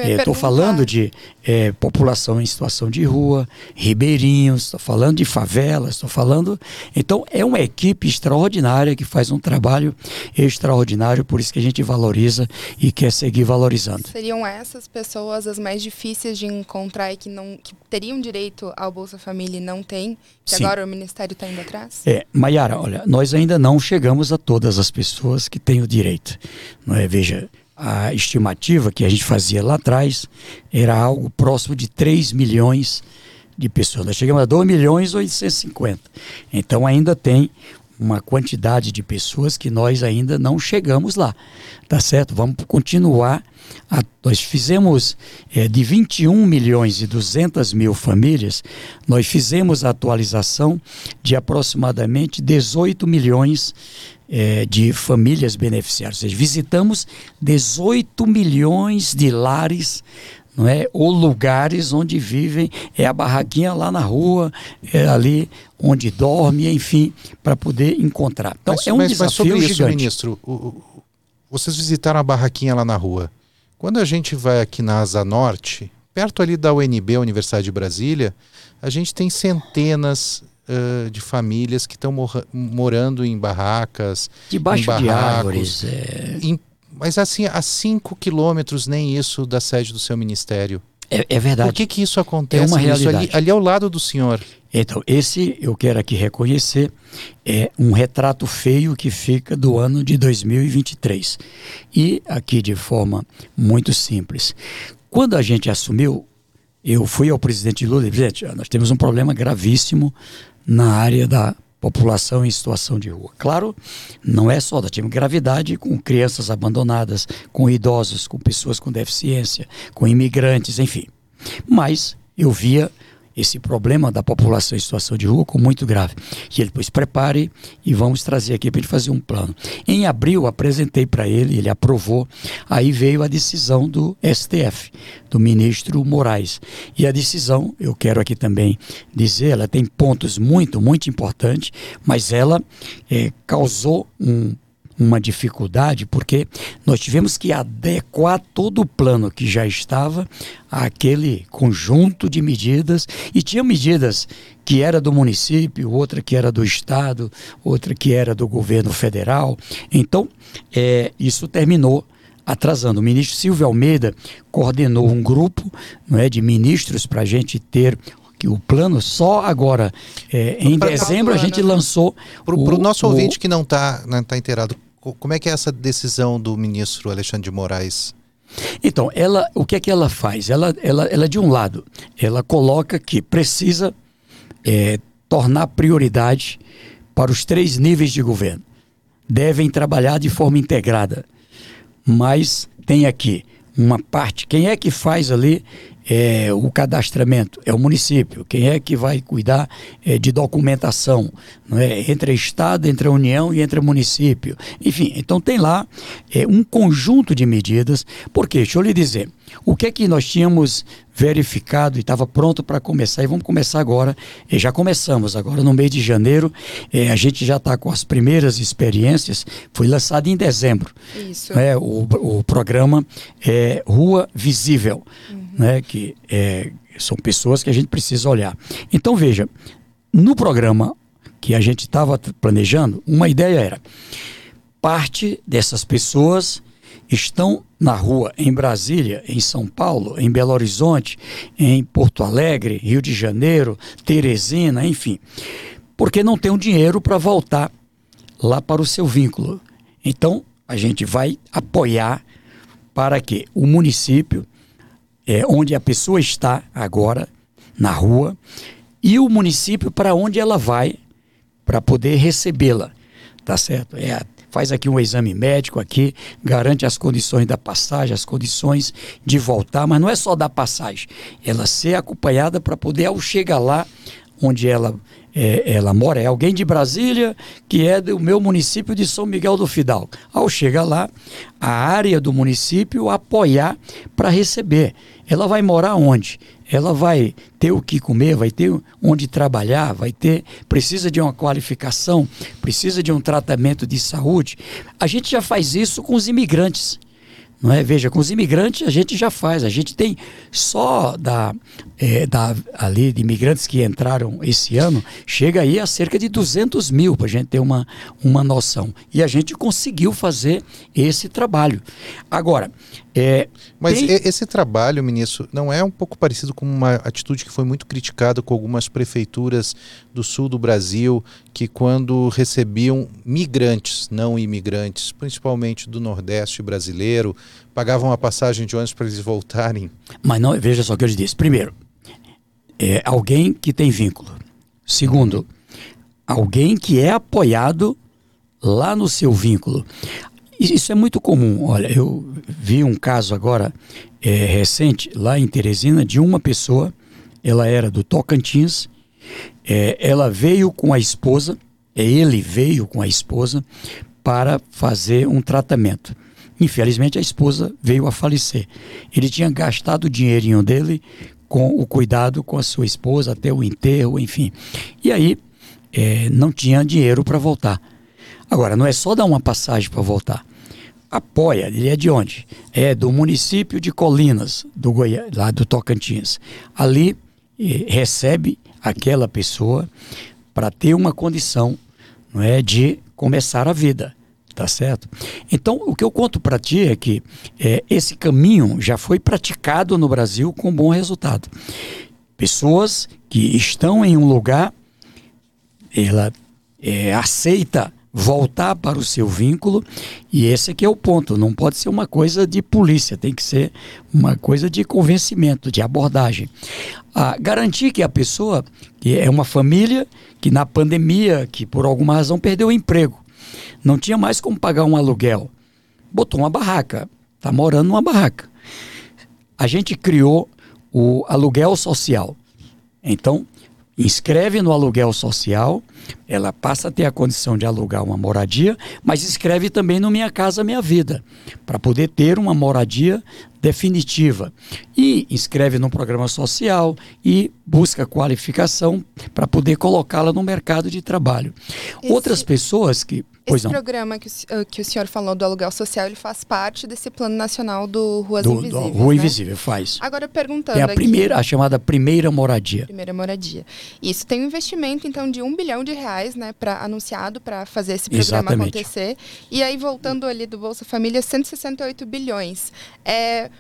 Estou falando de é, população em situação de rua, ribeirinhos, estou falando de favelas, estou falando. Então, é uma equipe extraordinária que faz um trabalho extraordinário, por isso que a gente valoriza e quer seguir valorizando. Seriam essas pessoas as mais difíceis de encontrar e que, não, que teriam direito ao Bolsa Família e não têm, que Sim. agora o Ministério está indo atrás? É, Maiara, olha, nós ainda não chegamos a todas as pessoas que têm o direito. Não é? Veja, a estimativa que a gente fazia lá atrás era algo próximo de 3 milhões de pessoas. Nós chegamos a 2 milhões e 850. Então ainda tem uma quantidade de pessoas que nós ainda não chegamos lá. Tá certo? Vamos continuar. A, nós fizemos é, de 21 milhões e 200 mil famílias, nós fizemos a atualização de aproximadamente 18 milhões é, de famílias beneficiárias. Ou seja, visitamos 18 milhões de lares não é? ou lugares onde vivem, é a barraquinha lá na rua, é ali onde dorme, enfim, para poder encontrar. Então mas, é um mas, desafio mas sobre gigante. isso, ministro, o, o, vocês visitaram a barraquinha lá na rua. Quando a gente vai aqui na Asa Norte, perto ali da UNB, Universidade de Brasília, a gente tem centenas uh, de famílias que estão mor morando em barracas, debaixo em barracos, de árvores, é... em, mas assim a cinco quilômetros nem isso da sede do seu ministério. É, é, verdade. Por que, que isso acontece? É uma realidade. Ali, ali ao lado do senhor. Então, esse eu quero aqui reconhecer é um retrato feio que fica do ano de 2023. E aqui de forma muito simples. Quando a gente assumiu, eu fui ao presidente Lula e disse, presidente, nós temos um problema gravíssimo na área da população em situação de rua. Claro, não é só, nós tivemos gravidade com crianças abandonadas, com idosos, com pessoas com deficiência, com imigrantes, enfim. Mas eu via esse problema da população em situação de rua como muito grave. E ele depois prepare e vamos trazer aqui para ele fazer um plano. Em abril apresentei para ele, ele aprovou. Aí veio a decisão do STF, do ministro Moraes. E a decisão, eu quero aqui também dizer, ela tem pontos muito, muito importantes, mas ela é, causou um uma dificuldade, porque nós tivemos que adequar todo o plano que já estava àquele conjunto de medidas, e tinha medidas que era do município, outra que era do estado, outra que era do governo federal. Então, é, isso terminou atrasando. O ministro Silvio Almeida coordenou um grupo não é, de ministros para a gente ter que o plano só agora, é, em pra dezembro, a gente lançou. Para o nosso o, ouvinte que não está não tá inteirado, Como é que é essa decisão do ministro Alexandre de Moraes? Então, ela, o que é que ela faz? Ela, ela, ela de um lado, ela coloca que precisa é, tornar prioridade para os três níveis de governo. Devem trabalhar de forma integrada. Mas tem aqui uma parte. Quem é que faz ali é, o cadastramento? É o município. Quem é que vai cuidar é, de documentação? Não é? Entre Estado, entre a União e entre município. Enfim, então tem lá é, um conjunto de medidas. Porque, deixa eu lhe dizer, o que é que nós tínhamos verificado e estava pronto para começar? E vamos começar agora. E já começamos agora no mês de janeiro. É, a gente já está com as primeiras experiências. Foi lançado em dezembro. Isso. É, o, o programa é Rua Visível, uhum. né, que é, são pessoas que a gente precisa olhar. Então veja, no programa que a gente estava planejando, uma ideia era parte dessas pessoas estão na rua em Brasília, em São Paulo, em Belo Horizonte, em Porto Alegre, Rio de Janeiro, Teresina, enfim, porque não tem o um dinheiro para voltar lá para o seu vínculo. Então, a gente vai apoiar para que o município, é, onde a pessoa está agora, na rua, e o município para onde ela vai para poder recebê-la. Tá certo? É faz aqui um exame médico aqui, garante as condições da passagem, as condições de voltar, mas não é só da passagem, ela ser acompanhada para poder ao chegar lá onde ela é, ela mora, é alguém de Brasília que é do meu município de São Miguel do Fidalgo. Ao chegar lá, a área do município apoiar para receber. Ela vai morar onde? ela vai ter o que comer, vai ter onde trabalhar, vai ter, precisa de uma qualificação, precisa de um tratamento de saúde. A gente já faz isso com os imigrantes. Não é? Veja, com os imigrantes a gente já faz. A gente tem só da, é, da ali de imigrantes que entraram esse ano, chega aí a cerca de 200 mil, para a gente ter uma, uma noção. E a gente conseguiu fazer esse trabalho. Agora, é, Mas tem... esse trabalho, ministro, não é um pouco parecido com uma atitude que foi muito criticada com algumas prefeituras do sul do Brasil, que quando recebiam migrantes, não imigrantes, principalmente do Nordeste brasileiro, pagavam a passagem de ônibus para eles voltarem? Mas não, veja só o que eu disse. Primeiro, é alguém que tem vínculo. Segundo, alguém que é apoiado lá no seu vínculo. Isso é muito comum. Olha, eu vi um caso agora é, recente lá em Teresina de uma pessoa. Ela era do Tocantins. É, ela veio com a esposa. É, ele veio com a esposa para fazer um tratamento. Infelizmente a esposa veio a falecer. Ele tinha gastado o dinheirinho dele com o cuidado com a sua esposa até o enterro, enfim. E aí é, não tinha dinheiro para voltar. Agora, não é só dar uma passagem para voltar. Apoia, ele é de onde? É do município de Colinas, do Goiás, lá do Tocantins. Ali eh, recebe aquela pessoa para ter uma condição não é, de começar a vida. Tá certo? Então, o que eu conto para ti é que é, esse caminho já foi praticado no Brasil com bom resultado. Pessoas que estão em um lugar, ela é, aceita voltar para o seu vínculo e esse aqui é o ponto não pode ser uma coisa de polícia tem que ser uma coisa de convencimento de abordagem. A garantir que a pessoa que é uma família que na pandemia que por alguma razão perdeu o emprego não tinha mais como pagar um aluguel botou uma barraca está morando numa barraca. A gente criou o aluguel social. Então inscreve no aluguel social, ela passa a ter a condição de alugar uma moradia, mas escreve também no Minha Casa Minha Vida, para poder ter uma moradia definitiva. E inscreve no programa social e busca qualificação para poder colocá-la no mercado de trabalho. Esse... Outras pessoas que Pois Esse não. programa que o, que o senhor falou do aluguel social, ele faz parte desse plano nacional do Ruas do, Invisíveis. Do Rua né? Invisível, faz. Agora perguntando. É a primeira, aqui, a chamada primeira moradia. Primeira moradia. Isso tem um investimento, então, de um bilhão de reais, né, para anunciado para fazer esse programa Exatamente. acontecer. E aí, voltando ali do Bolsa Família, 168 bilhões. É,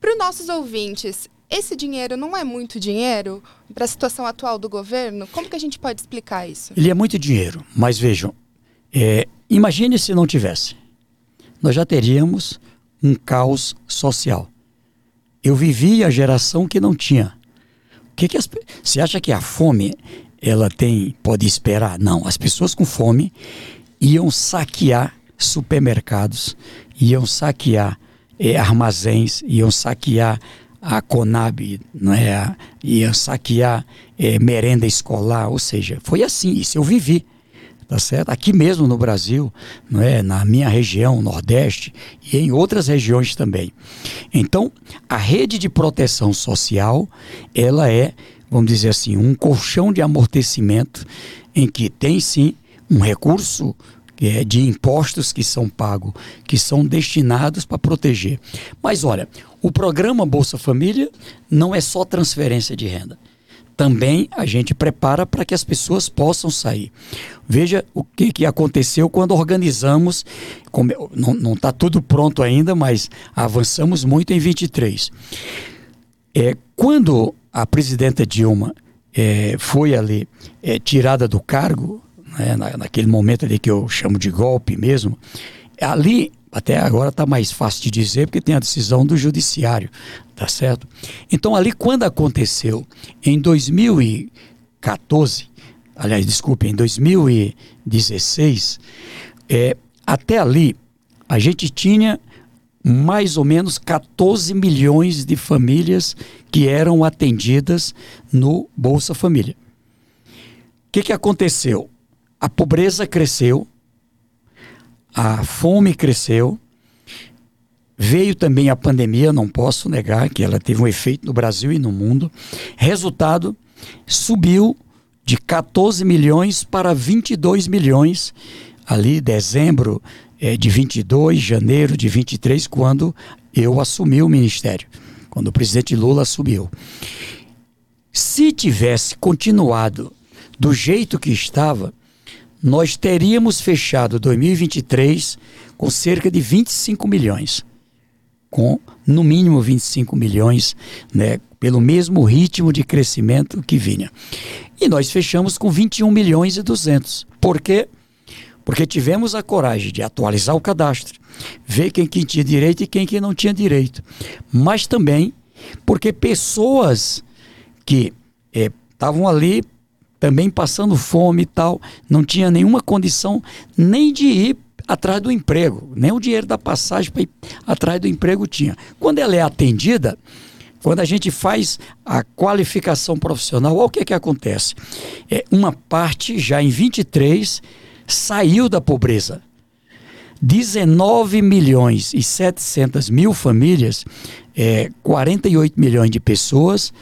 para os nossos ouvintes, esse dinheiro não é muito dinheiro para a situação atual do governo? Como que a gente pode explicar isso? Ele é muito dinheiro, mas vejam, é, imagine se não tivesse. nós já teríamos um caos social. Eu vivi a geração que não tinha. Que, que as, você acha que a fome ela tem pode esperar? Não, as pessoas com fome iam saquear supermercados, iam saquear eh, armazéns, iam saquear a Conab, não é? iam saquear eh, merenda escolar, ou seja, foi assim, isso eu vivi tá certo? Aqui mesmo no Brasil, não é? Na minha região, Nordeste e em outras regiões também. Então, a rede de proteção social, ela é, vamos dizer assim, um colchão de amortecimento em que tem sim um recurso é, de impostos que são pagos, que são destinados para proteger. Mas olha, o programa Bolsa Família não é só transferência de renda também a gente prepara para que as pessoas possam sair. Veja o que, que aconteceu quando organizamos, não está tudo pronto ainda, mas avançamos muito em 23. É, quando a presidenta Dilma é, foi ali é, tirada do cargo, né, na, naquele momento ali que eu chamo de golpe mesmo, ali até agora está mais fácil de dizer porque tem a decisão do judiciário, tá certo? Então ali quando aconteceu em 2014, aliás, desculpe, em 2016, é, até ali a gente tinha mais ou menos 14 milhões de famílias que eram atendidas no Bolsa Família. O que, que aconteceu? A pobreza cresceu, a fome cresceu, veio também a pandemia, não posso negar que ela teve um efeito no Brasil e no mundo. Resultado, subiu de 14 milhões para 22 milhões ali dezembro é, de 22, janeiro de 23, quando eu assumi o ministério, quando o presidente Lula assumiu. Se tivesse continuado do jeito que estava, nós teríamos fechado 2023 com cerca de 25 milhões. Com no mínimo 25 milhões, né, pelo mesmo ritmo de crescimento que vinha. E nós fechamos com 21 milhões e 200. Por quê? Porque tivemos a coragem de atualizar o cadastro, ver quem, quem tinha direito e quem, quem não tinha direito. Mas também porque pessoas que estavam eh, ali também passando fome e tal, não tinha nenhuma condição nem de ir atrás do emprego, nem o dinheiro da passagem para ir atrás do emprego tinha. Quando ela é atendida, quando a gente faz a qualificação profissional, olha o que, é que acontece. É, uma parte, já em 23, saiu da pobreza. 19 milhões e 700 mil famílias, é, 48 milhões de pessoas,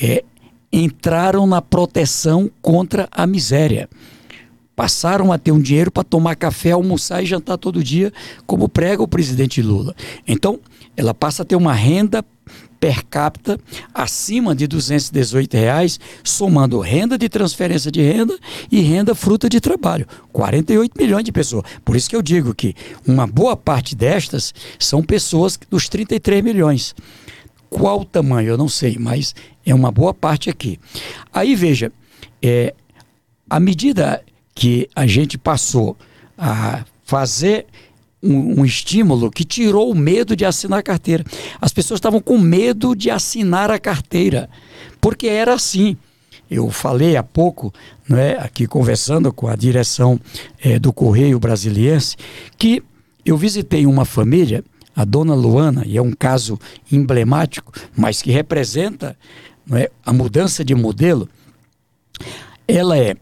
é, entraram na proteção contra a miséria. Passaram a ter um dinheiro para tomar café, almoçar e jantar todo dia, como prega o presidente Lula. Então, ela passa a ter uma renda per capita acima de 218 reais, somando renda de transferência de renda e renda fruta de trabalho. 48 milhões de pessoas. Por isso que eu digo que uma boa parte destas são pessoas dos 33 milhões. Qual o tamanho? Eu não sei, mas é uma boa parte aqui. Aí veja, é, à medida que a gente passou a fazer um, um, estímulo que tirou o medo de assinar a carteira. As pessoas estavam com medo de assinar a carteira, porque era assim. Eu falei há pouco, é, aqui conversando com a direção é, do Correio Brasiliense, que eu visitei uma família a dona Luana, e é um caso emblemático, mas que representa é, a mudança de modelo, ela é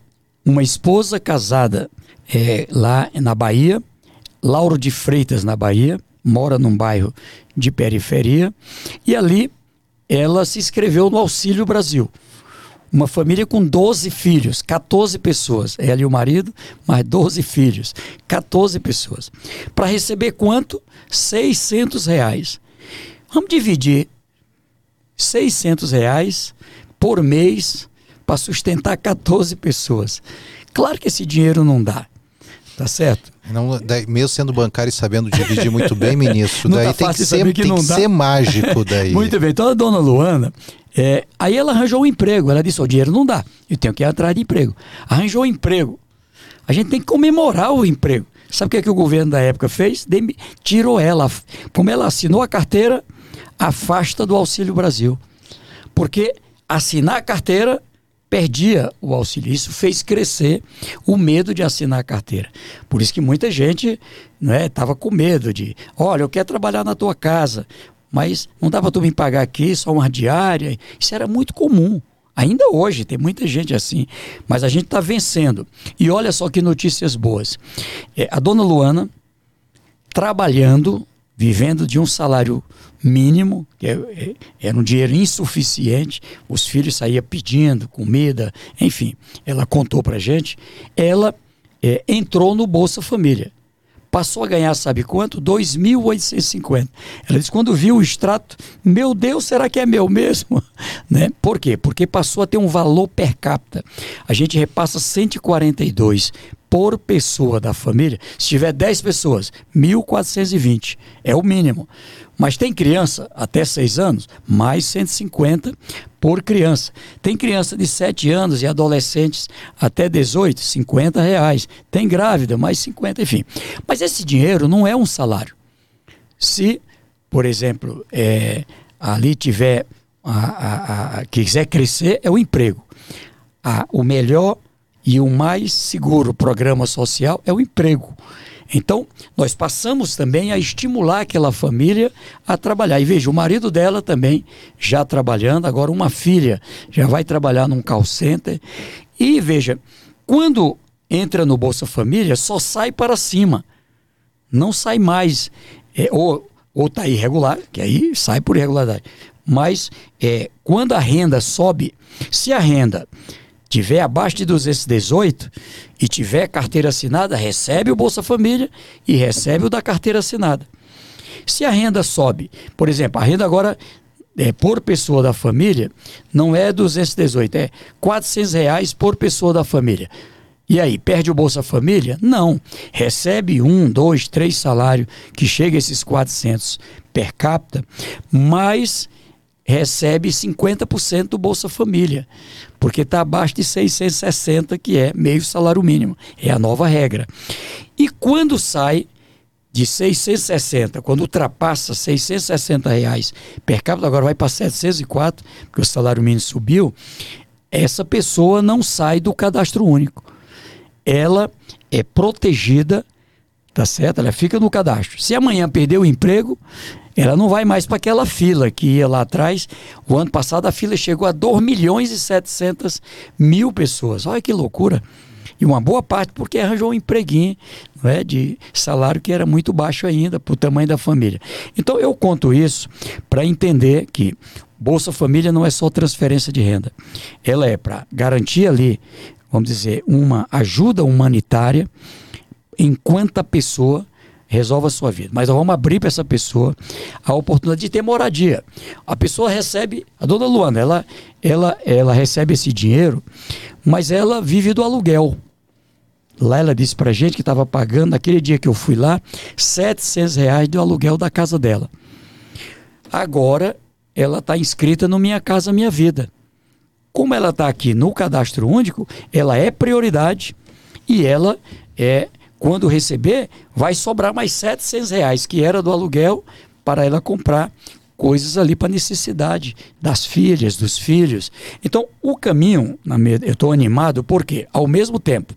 uma esposa casada é, lá na Bahia, Lauro de Freitas, na Bahia, mora num bairro de periferia, e ali ela se inscreveu no Auxílio Brasil uma família com 12 filhos, 14 pessoas. Ela e o marido, mais 12 filhos, 14 pessoas. Para receber quanto? 600 reais. Vamos dividir 600 reais por mês para sustentar 14 pessoas. Claro que esse dinheiro não dá. Tá certo? Não, daí, mesmo sendo bancário e sabendo dividir muito bem, ministro, daí tá tem, que ser, que tem que ser mágico daí. muito bem. Então a dona Luana, é, aí ela arranjou um emprego. Ela disse: o dinheiro não dá, eu tenho que ir atrás de emprego. Arranjou um emprego. A gente tem que comemorar o emprego. Sabe o que, é que o governo da época fez? Dem tirou ela. Como ela assinou a carteira, afasta do Auxílio Brasil. Porque assinar a carteira perdia o auxílio. Isso fez crescer o medo de assinar a carteira. Por isso que muita gente estava né, com medo de, olha, eu quero trabalhar na tua casa, mas não dá para tu me pagar aqui só uma diária. Isso era muito comum. Ainda hoje tem muita gente assim, mas a gente está vencendo. E olha só que notícias boas. É, a dona Luana, trabalhando, vivendo de um salário mínimo, que é, é, era um dinheiro insuficiente, os filhos saíam pedindo comida, enfim, ela contou para gente, ela é, entrou no Bolsa Família. Passou a ganhar, sabe quanto? 2.850. Ela disse, quando viu o extrato, meu Deus, será que é meu mesmo? né? Por quê? Porque passou a ter um valor per capita. A gente repassa 142 por pessoa da família. Se tiver 10 pessoas, 1.420 é o mínimo. Mas tem criança até 6 anos, mais 150 por criança. Tem criança de 7 anos e adolescentes até 18, 50 reais. Tem grávida, mais 50, enfim. Mas esse dinheiro não é um salário. Se, por exemplo, é, ali tiver, a, a, a, quiser crescer, é o emprego. o melhor e o mais seguro programa social é o emprego. Então, nós passamos também a estimular aquela família a trabalhar. E veja, o marido dela também já trabalhando, agora uma filha já vai trabalhar num call center. E veja, quando entra no Bolsa Família, só sai para cima. Não sai mais. É, ou está irregular, que aí sai por irregularidade. Mas é, quando a renda sobe, se a renda tiver abaixo de 218 e tiver carteira assinada, recebe o Bolsa Família e recebe o da carteira assinada. Se a renda sobe, por exemplo, a renda agora é, por pessoa da família não é 218, é 400 reais por pessoa da família. E aí, perde o Bolsa Família? Não. Recebe um, dois, três salários, que chega a esses 400 per capita, mas recebe 50% do Bolsa Família, porque está abaixo de 660, que é meio salário mínimo. É a nova regra. E quando sai de 660, quando ultrapassa 660 reais per capita, agora vai para 704, porque o salário mínimo subiu, essa pessoa não sai do cadastro único. Ela é protegida, tá certo? Ela fica no cadastro. Se amanhã perder o emprego, ela não vai mais para aquela fila que ia lá atrás. O ano passado a fila chegou a 2 milhões e 700 mil pessoas. Olha que loucura. E uma boa parte porque arranjou um empreguinho não é, de salário que era muito baixo ainda para o tamanho da família. Então eu conto isso para entender que Bolsa Família não é só transferência de renda. Ela é para garantir ali, vamos dizer, uma ajuda humanitária enquanto a pessoa resolva a sua vida. Mas nós vamos abrir para essa pessoa a oportunidade de ter moradia. A pessoa recebe, a dona Luana, ela, ela, ela recebe esse dinheiro, mas ela vive do aluguel. Lá ela disse para gente que estava pagando, naquele dia que eu fui lá, 700 reais do aluguel da casa dela. Agora ela está inscrita no Minha Casa Minha Vida. Como ela está aqui no cadastro único, ela é prioridade e ela é quando receber, vai sobrar mais 700 reais, que era do aluguel, para ela comprar coisas ali para necessidade das filhas, dos filhos. Então, o caminho, eu estou animado porque, ao mesmo tempo,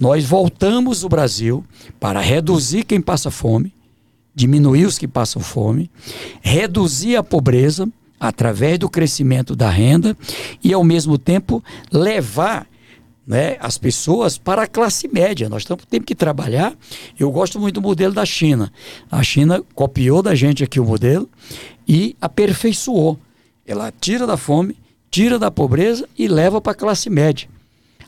nós voltamos o Brasil para reduzir quem passa fome, diminuir os que passam fome, reduzir a pobreza através do crescimento da renda e, ao mesmo tempo, levar né, as pessoas para a classe média. Nós temos, temos que trabalhar. Eu gosto muito do modelo da China. A China copiou da gente aqui o modelo e aperfeiçoou. Ela tira da fome, tira da pobreza e leva para a classe média.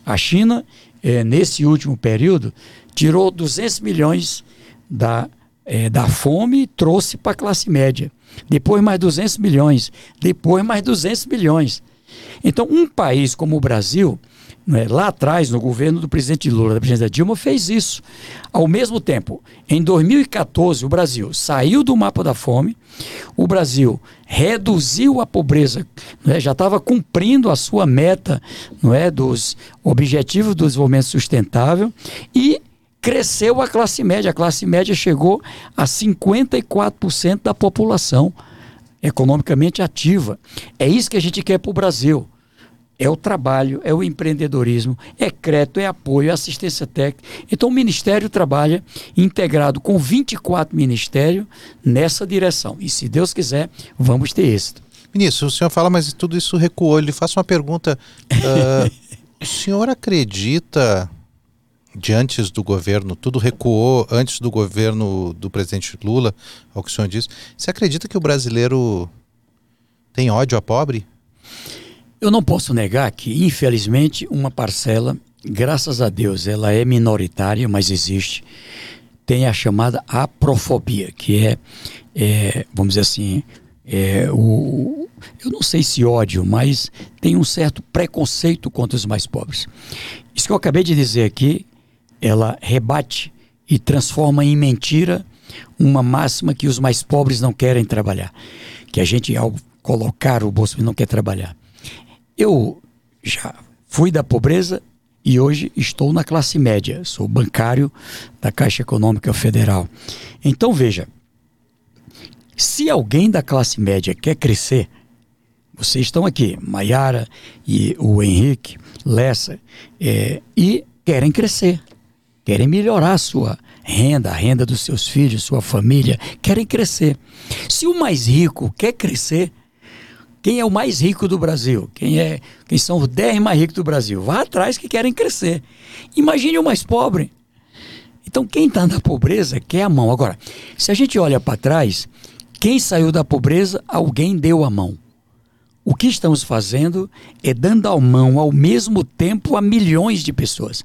A China, é, nesse último período, tirou 200 milhões da, é, da fome e trouxe para a classe média. Depois mais 200 milhões. Depois mais 200 milhões. Então, um país como o Brasil né, lá atrás, no governo do presidente Lula, da presidenta Dilma, fez isso. Ao mesmo tempo, em 2014, o Brasil saiu do mapa da fome, o Brasil reduziu a pobreza, né, já estava cumprindo a sua meta não é, dos Objetivos do Desenvolvimento Sustentável e cresceu a classe média. A classe média chegou a 54% da população economicamente ativa. É isso que a gente quer para o Brasil. É o trabalho, é o empreendedorismo, é crédito, é apoio, é assistência técnica. Então o Ministério trabalha integrado com 24 ministérios nessa direção. E se Deus quiser, vamos ter êxito. Ministro, o senhor fala, mas tudo isso recuou. Ele faço uma pergunta. Uh, o senhor acredita de antes do governo, tudo recuou antes do governo do presidente Lula, ao que o senhor disse. Você acredita que o brasileiro tem ódio a pobre? Eu não posso negar que, infelizmente, uma parcela, graças a Deus, ela é minoritária, mas existe, tem a chamada aprofobia, que é, é vamos dizer assim, é, o, eu não sei se ódio, mas tem um certo preconceito contra os mais pobres. Isso que eu acabei de dizer aqui ela rebate e transforma em mentira uma máxima que os mais pobres não querem trabalhar. Que a gente, ao colocar o bolso, não quer trabalhar. Eu já fui da pobreza e hoje estou na classe média. Sou bancário da Caixa Econômica Federal. Então veja, se alguém da classe média quer crescer, vocês estão aqui, Maiara e o Henrique, Lessa, é, e querem crescer querem melhorar a sua renda, a renda dos seus filhos, sua família, querem crescer. Se o mais rico quer crescer, quem é o mais rico do Brasil? Quem é? Quem são os 10 mais ricos do Brasil? Vá atrás que querem crescer. Imagine o mais pobre. Então quem está na pobreza quer a mão. Agora, se a gente olha para trás, quem saiu da pobreza, alguém deu a mão. O que estamos fazendo é dando a mão ao mesmo tempo a milhões de pessoas.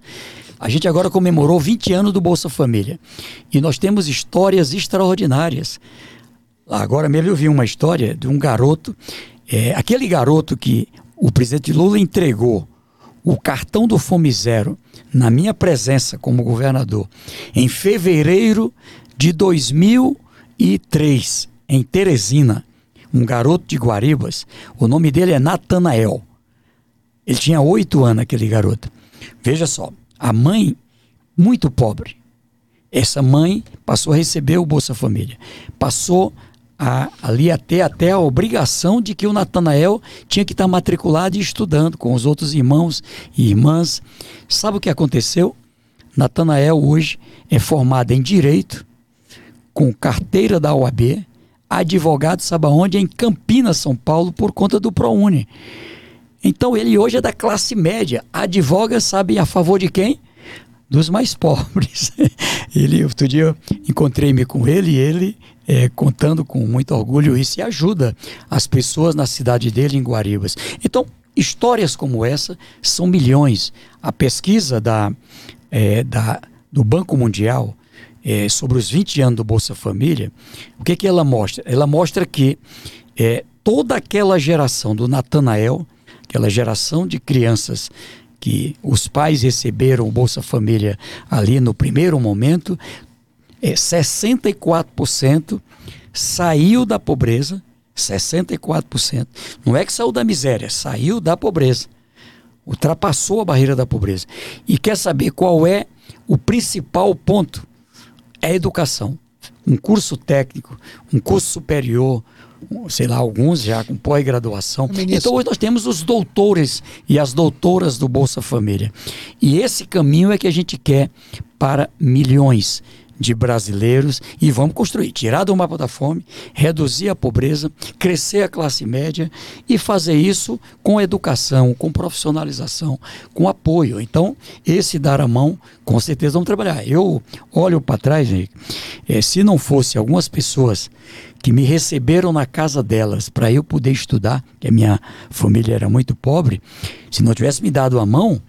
A gente agora comemorou 20 anos do Bolsa Família e nós temos histórias extraordinárias. Agora mesmo eu vi uma história de um garoto, é, aquele garoto que o presidente Lula entregou o cartão do Fome Zero na minha presença como governador em fevereiro de 2003 em Teresina, um garoto de Guaribas. O nome dele é Natanael. Ele tinha oito anos, aquele garoto. Veja só, a mãe, muito pobre. Essa mãe passou a receber o Bolsa Família. Passou a, ali até, até a obrigação de que o Natanael tinha que estar matriculado e estudando com os outros irmãos e irmãs. Sabe o que aconteceu? Natanael hoje é formado em Direito, com carteira da OAB, advogado, sabe aonde? Em Campinas, São Paulo, por conta do ProUni. Então ele hoje é da classe média, advoga, sabe, a favor de quem? Dos mais pobres. ele, outro dia, encontrei-me com ele e ele é, contando com muito orgulho isso e ajuda as pessoas na cidade dele, em Guaribas. Então, histórias como essa são milhões. A pesquisa da, é, da, do Banco Mundial é, sobre os 20 anos do Bolsa Família, o que, que ela mostra? Ela mostra que é, toda aquela geração do Natanael aquela geração de crianças que os pais receberam o Bolsa Família ali no primeiro momento, é, 64% saiu da pobreza, 64%. Não é que saiu da miséria, saiu da pobreza. Ultrapassou a barreira da pobreza. E quer saber qual é o principal ponto? É a educação. Um curso técnico, um curso superior, sei lá, alguns já com pós-graduação. Então hoje nós temos os doutores e as doutoras do Bolsa Família. E esse caminho é que a gente quer para milhões de brasileiros e vamos construir, tirar do mapa da fome, reduzir a pobreza, crescer a classe média e fazer isso com educação, com profissionalização, com apoio. Então, esse dar a mão, com certeza vamos trabalhar. Eu olho para trás, Henrique, é, se não fosse algumas pessoas que me receberam na casa delas para eu poder estudar, que a minha família era muito pobre, se não tivesse me dado a mão,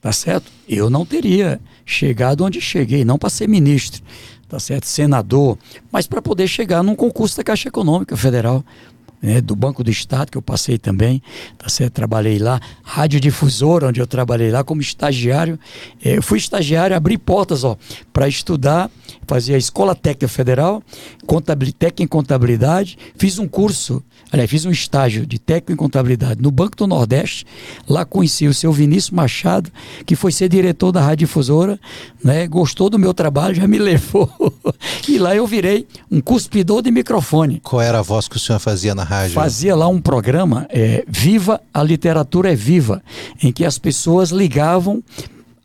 tá certo? Eu não teria chegado onde cheguei, não para ser ministro, tá certo? Senador, mas para poder chegar num concurso da Caixa Econômica Federal, né, do Banco do Estado, que eu passei também, tá certo? Trabalhei lá, radiodifusora, onde eu trabalhei lá como estagiário. É, eu fui estagiário, abri portas, ó, para estudar fazia a Escola Técnica Federal, técnica em contabilidade, fiz um curso, aliás, fiz um estágio de técnico em contabilidade no Banco do Nordeste. Lá conheci o seu Vinícius Machado, que foi ser diretor da Rádio Difusora, né? Gostou do meu trabalho, já me levou. e lá eu virei um cuspidor de microfone. Qual era a voz que o senhor fazia na rádio? Fazia lá um programa, é, Viva a Literatura é Viva, em que as pessoas ligavam,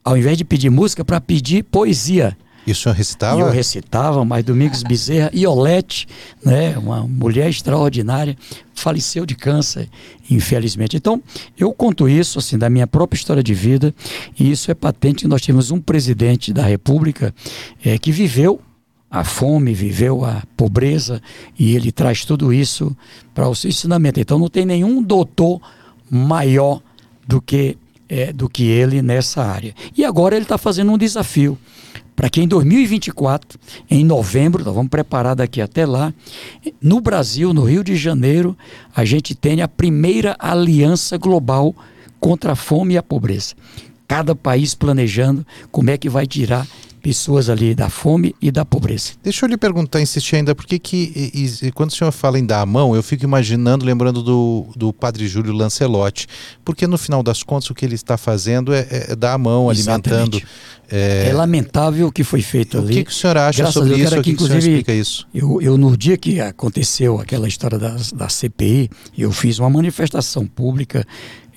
ao invés de pedir música, para pedir poesia. E o senhor recitava? E eu recitava, mas Domingos Bezerra, Iolete, né, uma mulher extraordinária, faleceu de câncer, infelizmente. Então, eu conto isso, assim, da minha própria história de vida, e isso é patente. Nós temos um presidente da República é, que viveu a fome, viveu a pobreza, e ele traz tudo isso para o seu ensinamento. Então, não tem nenhum doutor maior do que, é, do que ele nessa área. E agora ele está fazendo um desafio para que em 2024, em novembro, nós vamos preparar daqui até lá, no Brasil, no Rio de Janeiro, a gente tenha a primeira aliança global contra a fome e a pobreza. Cada país planejando como é que vai tirar pessoas ali da fome e da pobreza. Deixa eu lhe perguntar, insistir ainda, por que que, e, e, quando o senhor fala em dar a mão, eu fico imaginando, lembrando do, do padre Júlio Lancelotti, porque no final das contas o que ele está fazendo é, é, dar a mão, Exatamente. alimentando. É... é... lamentável o que foi feito ali. O que, que o senhor acha Graças sobre isso? Que, que, inclusive, o senhor explica isso? Eu, eu, no dia que aconteceu aquela história da, da CPI, eu fiz uma manifestação pública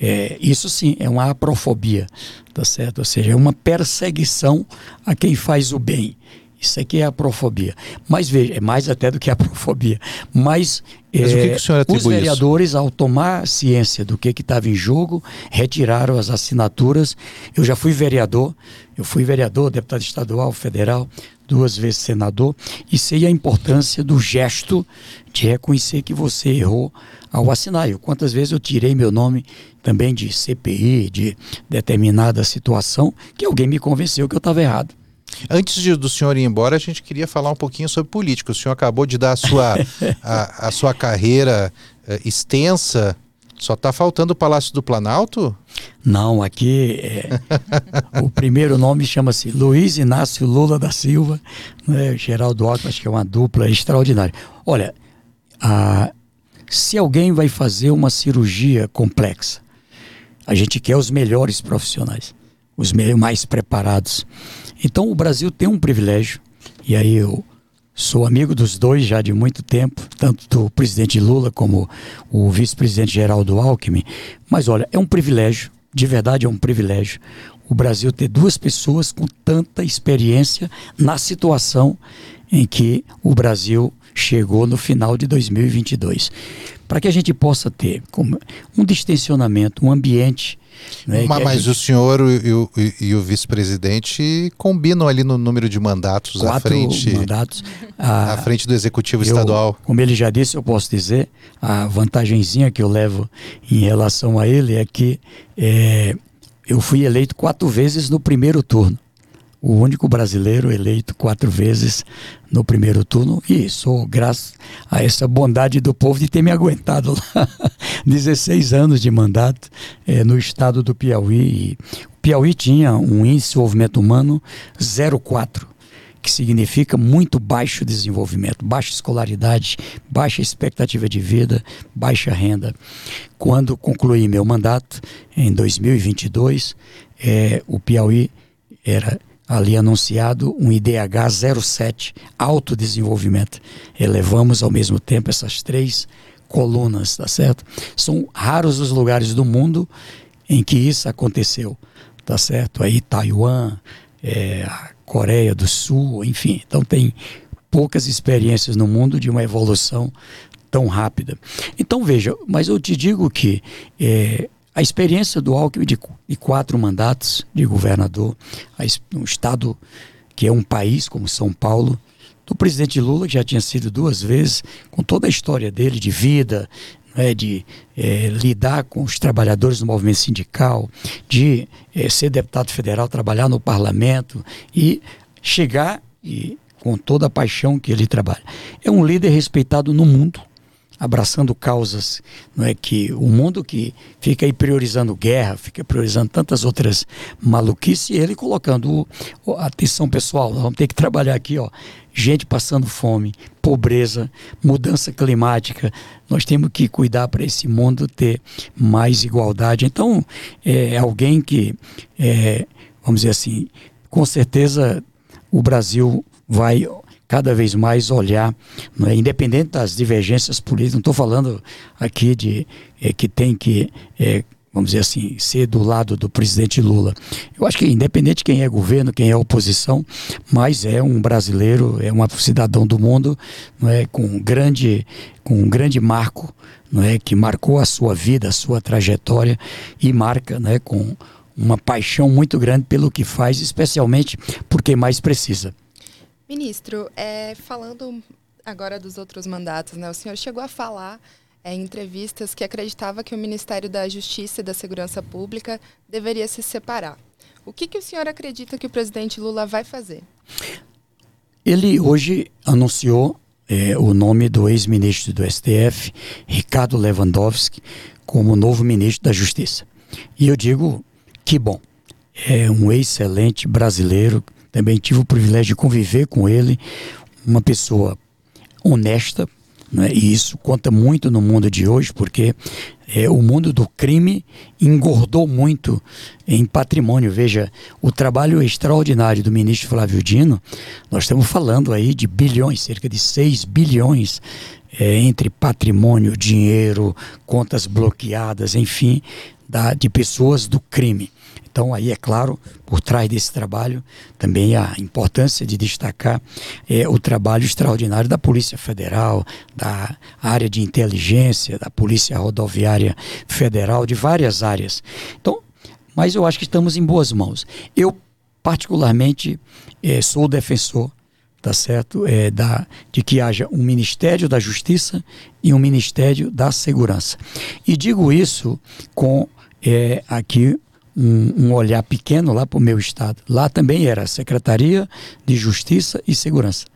é, isso sim é uma aprofobia, tá certo? Ou seja, é uma perseguição a quem faz o bem. Isso aqui é aprofobia. Mas veja, é mais até do que aprofobia. Mas, Mas é, que os vereadores, isso? ao tomar ciência do que estava em jogo, retiraram as assinaturas. Eu já fui vereador, eu fui vereador, deputado estadual, federal, duas vezes senador, e sei a importância do gesto de reconhecer que você errou ao assinar. Eu, quantas vezes eu tirei meu nome também de CPI, de determinada situação, que alguém me convenceu que eu estava errado. Antes de, do senhor ir embora, a gente queria falar um pouquinho sobre política. O senhor acabou de dar a sua, a, a sua carreira uh, extensa. Só está faltando o Palácio do Planalto? Não, aqui é, o primeiro nome chama-se Luiz Inácio Lula da Silva, né, Geraldo Alckmin, acho que é uma dupla extraordinária. Olha, a, se alguém vai fazer uma cirurgia complexa, a gente quer os melhores profissionais, os mais preparados. Então o Brasil tem um privilégio, e aí eu sou amigo dos dois já de muito tempo, tanto do presidente Lula como o vice-presidente Geraldo Alckmin. Mas olha, é um privilégio, de verdade é um privilégio, o Brasil ter duas pessoas com tanta experiência na situação em que o Brasil chegou no final de 2022. Para que a gente possa ter um distensionamento, um ambiente. Né, mas, mas gente... o senhor e o, o vice-presidente combinam ali no número de mandatos Quatro à frente, mandatos, à frente do executivo eu, estadual. Como ele já disse, eu posso dizer, a vantagenzinha que eu levo em relação a ele é que é, eu fui eleito quatro vezes no primeiro turno o único brasileiro eleito quatro vezes no primeiro turno e sou graças a essa bondade do povo de ter me aguentado lá 16 anos de mandato é, no estado do Piauí. O Piauí tinha um índice de desenvolvimento humano 0,4 que significa muito baixo desenvolvimento, baixa escolaridade, baixa expectativa de vida, baixa renda. Quando concluí meu mandato, em 2022, é, o Piauí era ali anunciado um IDH 07, alto desenvolvimento. Elevamos ao mesmo tempo essas três colunas, tá certo? São raros os lugares do mundo em que isso aconteceu, tá certo? Aí Taiwan, é, Coreia do Sul, enfim. Então tem poucas experiências no mundo de uma evolução tão rápida. Então veja, mas eu te digo que é, a experiência do Alckmin de, de quatro mandatos de governador, um estado que é um país como São Paulo, do presidente Lula, que já tinha sido duas vezes, com toda a história dele de vida, né, de é, lidar com os trabalhadores do movimento sindical, de é, ser deputado federal, trabalhar no parlamento e chegar e com toda a paixão que ele trabalha. É um líder respeitado no mundo abraçando causas, não é que o mundo que fica aí priorizando guerra, fica priorizando tantas outras maluquices, e ele colocando o, atenção pessoal, nós vamos ter que trabalhar aqui, ó, gente passando fome, pobreza, mudança climática. Nós temos que cuidar para esse mundo ter mais igualdade. Então, é alguém que, é, vamos dizer assim, com certeza o Brasil vai cada vez mais olhar, é? independente das divergências políticas, não estou falando aqui de é, que tem que é, vamos dizer assim, ser do lado do presidente Lula. Eu acho que independente de quem é governo, quem é oposição, mas é um brasileiro, é um cidadão do mundo, não é com um grande com um grande marco, não é que marcou a sua vida, a sua trajetória e marca, não é com uma paixão muito grande pelo que faz, especialmente porque mais precisa. Ministro, é, falando agora dos outros mandatos, né? O senhor chegou a falar é, em entrevistas que acreditava que o Ministério da Justiça e da Segurança Pública deveria se separar. O que, que o senhor acredita que o presidente Lula vai fazer? Ele hoje anunciou é, o nome do ex-ministro do STF, Ricardo Lewandowski, como novo ministro da Justiça. E eu digo que bom. É um excelente brasileiro. Também tive o privilégio de conviver com ele, uma pessoa honesta, né? E isso conta muito no mundo de hoje, porque é, o mundo do crime engordou muito em patrimônio. Veja, o trabalho extraordinário do ministro Flávio Dino, nós estamos falando aí de bilhões, cerca de 6 bilhões é, entre patrimônio, dinheiro, contas bloqueadas, enfim, da, de pessoas do crime. Então, aí, é claro, por trás desse trabalho, também a importância de destacar é, o trabalho extraordinário da Polícia Federal, da área de inteligência, da Polícia Rodoviária Federal, de várias áreas. Então, mas eu acho que estamos em boas mãos. Eu, particularmente, é, sou defensor tá certo? É, da, de que haja um Ministério da Justiça e um Ministério da Segurança. E digo isso com é, aqui um, um olhar pequeno lá para o meu estado. Lá também era Secretaria de Justiça e Segurança.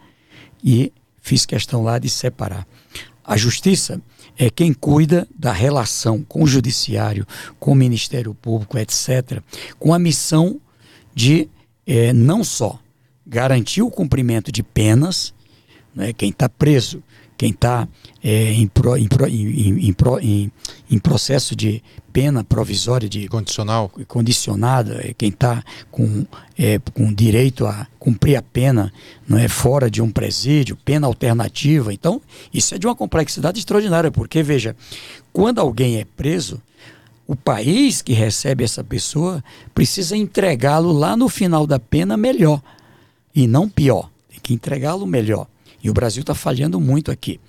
E fiz questão lá de separar. A Justiça é quem cuida da relação com o Judiciário, com o Ministério Público, etc., com a missão de é, não só garantir o cumprimento de penas, né, quem está preso quem está é, em, pro, em, pro, em, em, em, processo de pena provisória de condicional. condicionada é quem está com, é, com direito a cumprir a pena não é fora de um presídio pena alternativa. Então isso é de uma complexidade extraordinária porque veja quando alguém é preso o país que recebe essa pessoa precisa entregá-lo lá no final da pena melhor e não pior. Tem que entregá-lo melhor. E o Brasil está falhando muito aqui.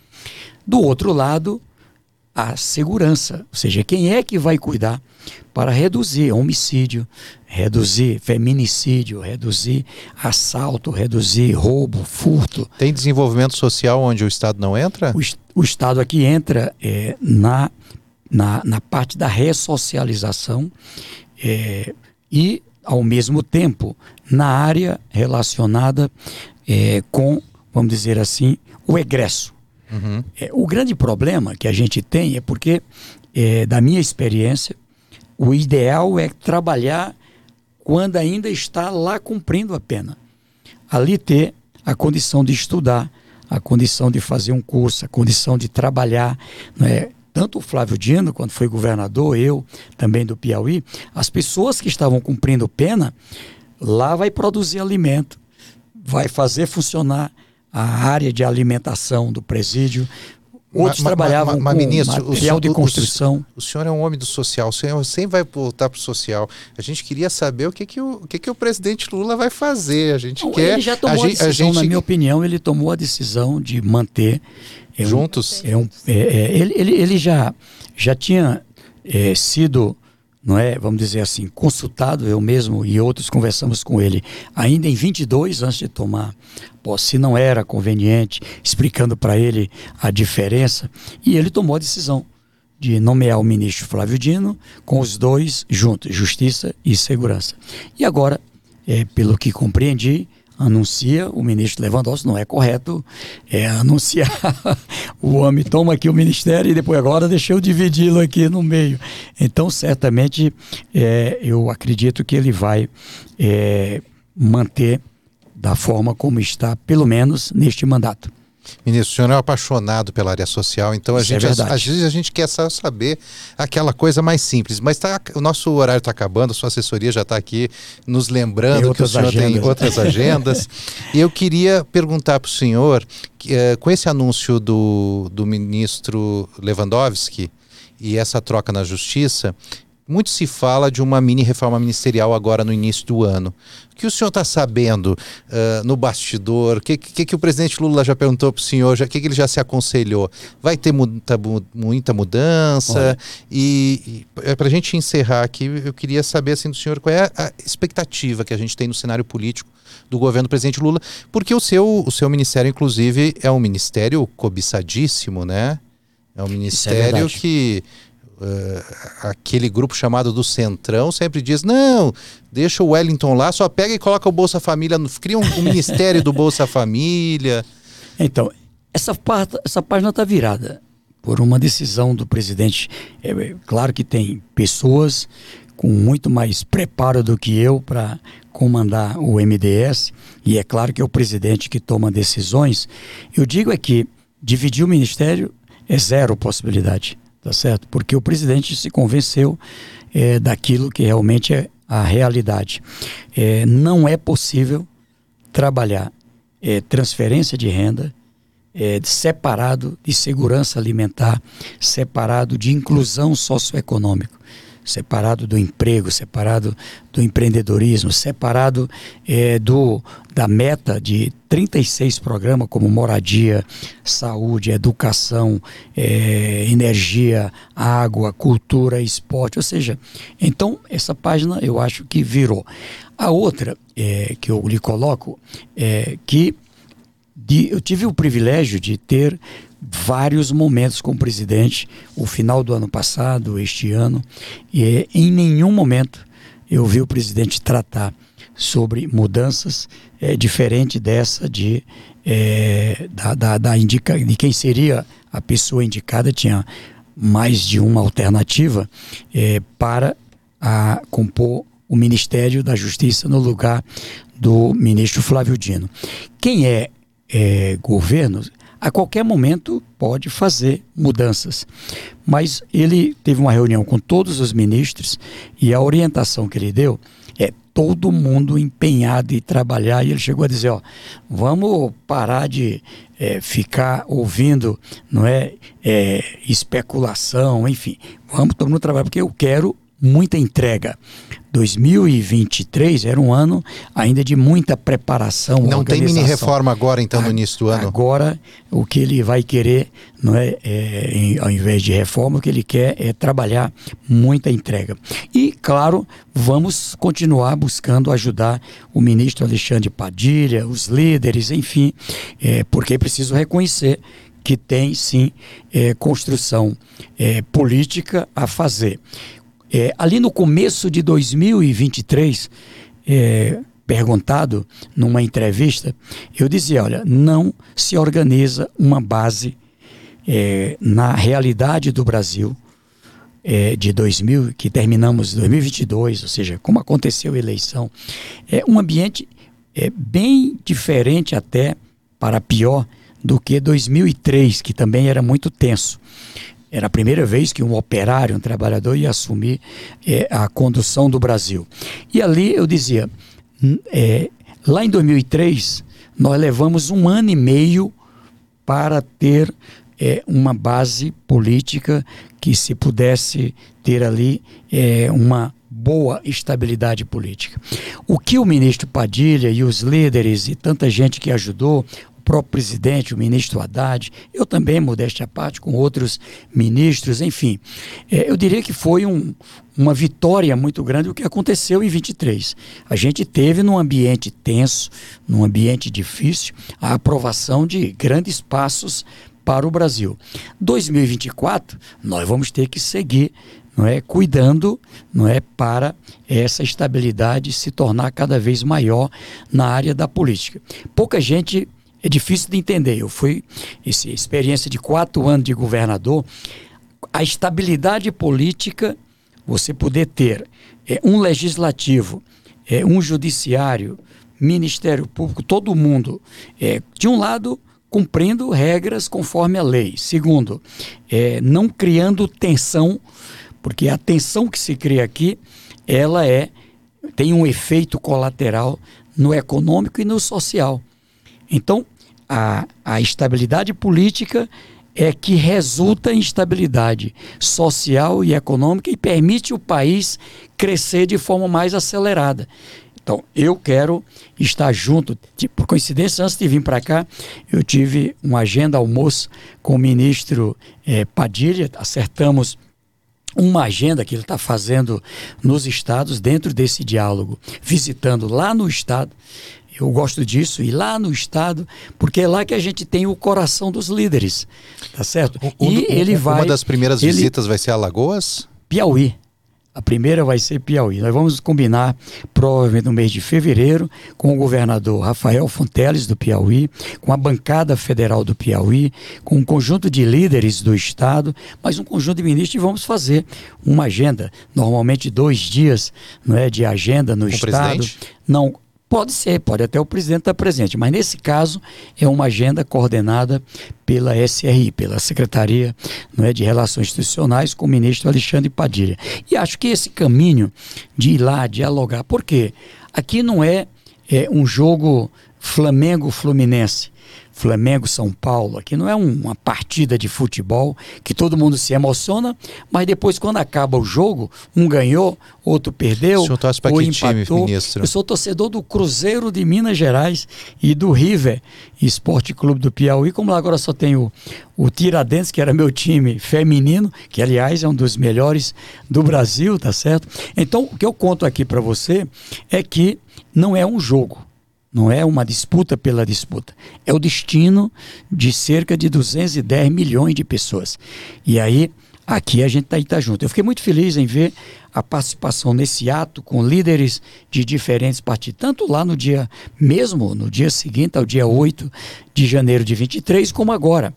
Do outro lado, a segurança, ou seja, quem é que vai cuidar para reduzir homicídio, reduzir feminicídio, reduzir assalto, reduzir roubo, furto. Tem desenvolvimento social onde o Estado não entra? O, o Estado aqui entra é, na, na, na, parte da ressocialização é, e, ao mesmo tempo, na área relacionada é, com vamos dizer assim, o egresso. Uhum. É, o grande problema que a gente tem é porque, é, da minha experiência, o ideal é trabalhar quando ainda está lá cumprindo a pena. Ali ter a condição de estudar, a condição de fazer um curso, a condição de trabalhar. Né? Tanto o Flávio Dino, quando foi governador, eu também do Piauí, as pessoas que estavam cumprindo pena, lá vai produzir alimento, vai fazer funcionar a área de alimentação do presídio. Outros ma, trabalhavam ma, ma, com ministro, material de construção. O, o, senhor é um homem do social, o senhor sempre vai voltar para o social. A gente queria saber o que, que, o, o, que, que o presidente Lula vai fazer. A gente Não, quer. Ele já tomou a, a decisão, gente... na minha opinião, ele tomou a decisão de manter. É Juntos? Um, é um, é, é, ele, ele, ele já, já tinha é, sido não é, vamos dizer assim, consultado, eu mesmo e outros conversamos com ele ainda em 22 antes de tomar posse, se não era conveniente, explicando para ele a diferença, e ele tomou a decisão de nomear o ministro Flávio Dino com os dois juntos, Justiça e Segurança. E agora, é, pelo que compreendi, anuncia o ministro Lewandowski, não é correto é, anunciar o homem toma aqui o ministério e depois agora deixa eu dividi-lo aqui no meio. Então, certamente, é, eu acredito que ele vai é, manter da forma como está, pelo menos neste mandato. Ministro, o senhor é um apaixonado pela área social, então a Isso é gente, é às, vezes a gente quer só saber aquela coisa mais simples. Mas tá, o nosso horário está acabando, a sua assessoria já está aqui nos lembrando que o senhor agendas. tem outras agendas. e eu queria perguntar para o senhor, que, uh, com esse anúncio do, do ministro Lewandowski e essa troca na justiça, muito se fala de uma mini reforma ministerial agora no início do ano. O que o senhor está sabendo uh, no bastidor? O que, que, que, o presidente Lula já perguntou para o senhor? O que, que ele já se aconselhou? Vai ter muita, muita mudança? E, e para a gente encerrar aqui, eu queria saber assim, do senhor qual é a expectativa que a gente tem no cenário político do governo do presidente Lula, porque o seu, o seu ministério, inclusive, é um ministério cobiçadíssimo, né? É um é ministério é que Uh, aquele grupo chamado do Centrão sempre diz: não, deixa o Wellington lá, só pega e coloca o Bolsa Família, cria um, um ministério do Bolsa Família. Então, essa, parte, essa página está virada por uma decisão do presidente. É, é, claro que tem pessoas com muito mais preparo do que eu para comandar o MDS, e é claro que é o presidente que toma decisões. Eu digo é que dividir o ministério é zero possibilidade tá certo? Porque o presidente se convenceu é, daquilo que realmente é a realidade. É, não é possível trabalhar é, transferência de renda é, separado de segurança alimentar, separado de inclusão socioeconômica separado do emprego, separado do empreendedorismo, separado é, do, da meta de 36 programas como moradia, saúde, educação, é, energia, água, cultura, esporte. Ou seja, então essa página eu acho que virou. A outra é, que eu lhe coloco é que de, eu tive o privilégio de ter vários momentos com o presidente, o final do ano passado, este ano, e em nenhum momento eu vi o presidente tratar sobre mudanças é, diferente dessa de é, da, da, da indica, de quem seria a pessoa indicada tinha mais de uma alternativa é, para a, compor o Ministério da Justiça no lugar do ministro Flávio Dino. Quem é, é governo a qualquer momento pode fazer mudanças. Mas ele teve uma reunião com todos os ministros e a orientação que ele deu é todo mundo empenhado em trabalhar. E ele chegou a dizer: ó, vamos parar de é, ficar ouvindo, não é, é, especulação, enfim, vamos todo mundo trabalhar porque eu quero muita entrega. 2023 era um ano ainda de muita preparação. Não tem mini reforma agora, então, no início do ano? Agora, o que ele vai querer, não é, é em, ao invés de reforma, o que ele quer é trabalhar muita entrega. E, claro, vamos continuar buscando ajudar o ministro Alexandre Padilha, os líderes, enfim, é, porque é preciso reconhecer que tem sim é, construção é, política a fazer. É, ali no começo de 2023, é, perguntado numa entrevista, eu dizia: olha, não se organiza uma base é, na realidade do Brasil é, de 2000, que terminamos 2022, ou seja, como aconteceu a eleição, é um ambiente é, bem diferente até para pior do que 2003, que também era muito tenso. Era a primeira vez que um operário, um trabalhador, ia assumir é, a condução do Brasil. E ali eu dizia, é, lá em 2003, nós levamos um ano e meio para ter é, uma base política que se pudesse ter ali é, uma boa estabilidade política. O que o ministro Padilha e os líderes e tanta gente que ajudou, próprio presidente, o ministro Haddad, eu também, modéstia à parte, com outros ministros, enfim. É, eu diria que foi um, uma vitória muito grande o que aconteceu em 23. A gente teve num ambiente tenso, num ambiente difícil, a aprovação de grandes passos para o Brasil. 2024, nós vamos ter que seguir não é, cuidando, não é, para essa estabilidade se tornar cada vez maior na área da política. Pouca gente é difícil de entender. Eu fui essa experiência de quatro anos de governador, a estabilidade política, você poder ter é, um legislativo, é, um judiciário, Ministério Público, todo mundo, é, de um lado cumprindo regras conforme a lei. Segundo, é, não criando tensão, porque a tensão que se cria aqui, ela é tem um efeito colateral no econômico e no social. Então, a, a estabilidade política é que resulta em estabilidade social e econômica e permite o país crescer de forma mais acelerada. Então, eu quero estar junto. Por coincidência, antes de vir para cá, eu tive uma agenda almoço com o ministro eh, Padilha, acertamos uma agenda que ele está fazendo nos estados dentro desse diálogo, visitando lá no estado. Eu gosto disso, e lá no estado, porque é lá que a gente tem o coração dos líderes, tá certo? Um, e ele vai. Uma das primeiras ele, visitas vai ser a Lagoas? Piauí. A primeira vai ser Piauí. Nós vamos combinar, provavelmente no mês de fevereiro, com o governador Rafael Fonteles, do Piauí, com a bancada federal do Piauí, com um conjunto de líderes do Estado, mas um conjunto de ministros e vamos fazer uma agenda, normalmente dois dias não é, de agenda no com Estado. Presidente? Não, Pode ser, pode até o presidente estar presente, mas nesse caso é uma agenda coordenada pela SRI, pela Secretaria não é, de Relações Institucionais, com o ministro Alexandre Padilha. E acho que esse caminho de ir lá dialogar, porque aqui não é, é um jogo Flamengo-Fluminense. Flamengo-São Paulo, aqui não é um, uma partida de futebol que todo mundo se emociona, mas depois, quando acaba o jogo, um ganhou, outro perdeu, ou empatou. Time, Eu sou torcedor do Cruzeiro de Minas Gerais e do River Esporte Clube do Piauí, como lá agora só tem o, o Tiradentes, que era meu time feminino, que aliás é um dos melhores do Brasil, tá certo? Então, o que eu conto aqui para você é que não é um jogo não é uma disputa pela disputa. É o destino de cerca de 210 milhões de pessoas. E aí, aqui a gente está tá junto. Eu fiquei muito feliz em ver a participação nesse ato com líderes de diferentes partidos, tanto lá no dia mesmo, no dia seguinte, ao dia 8 de janeiro de 23, como agora.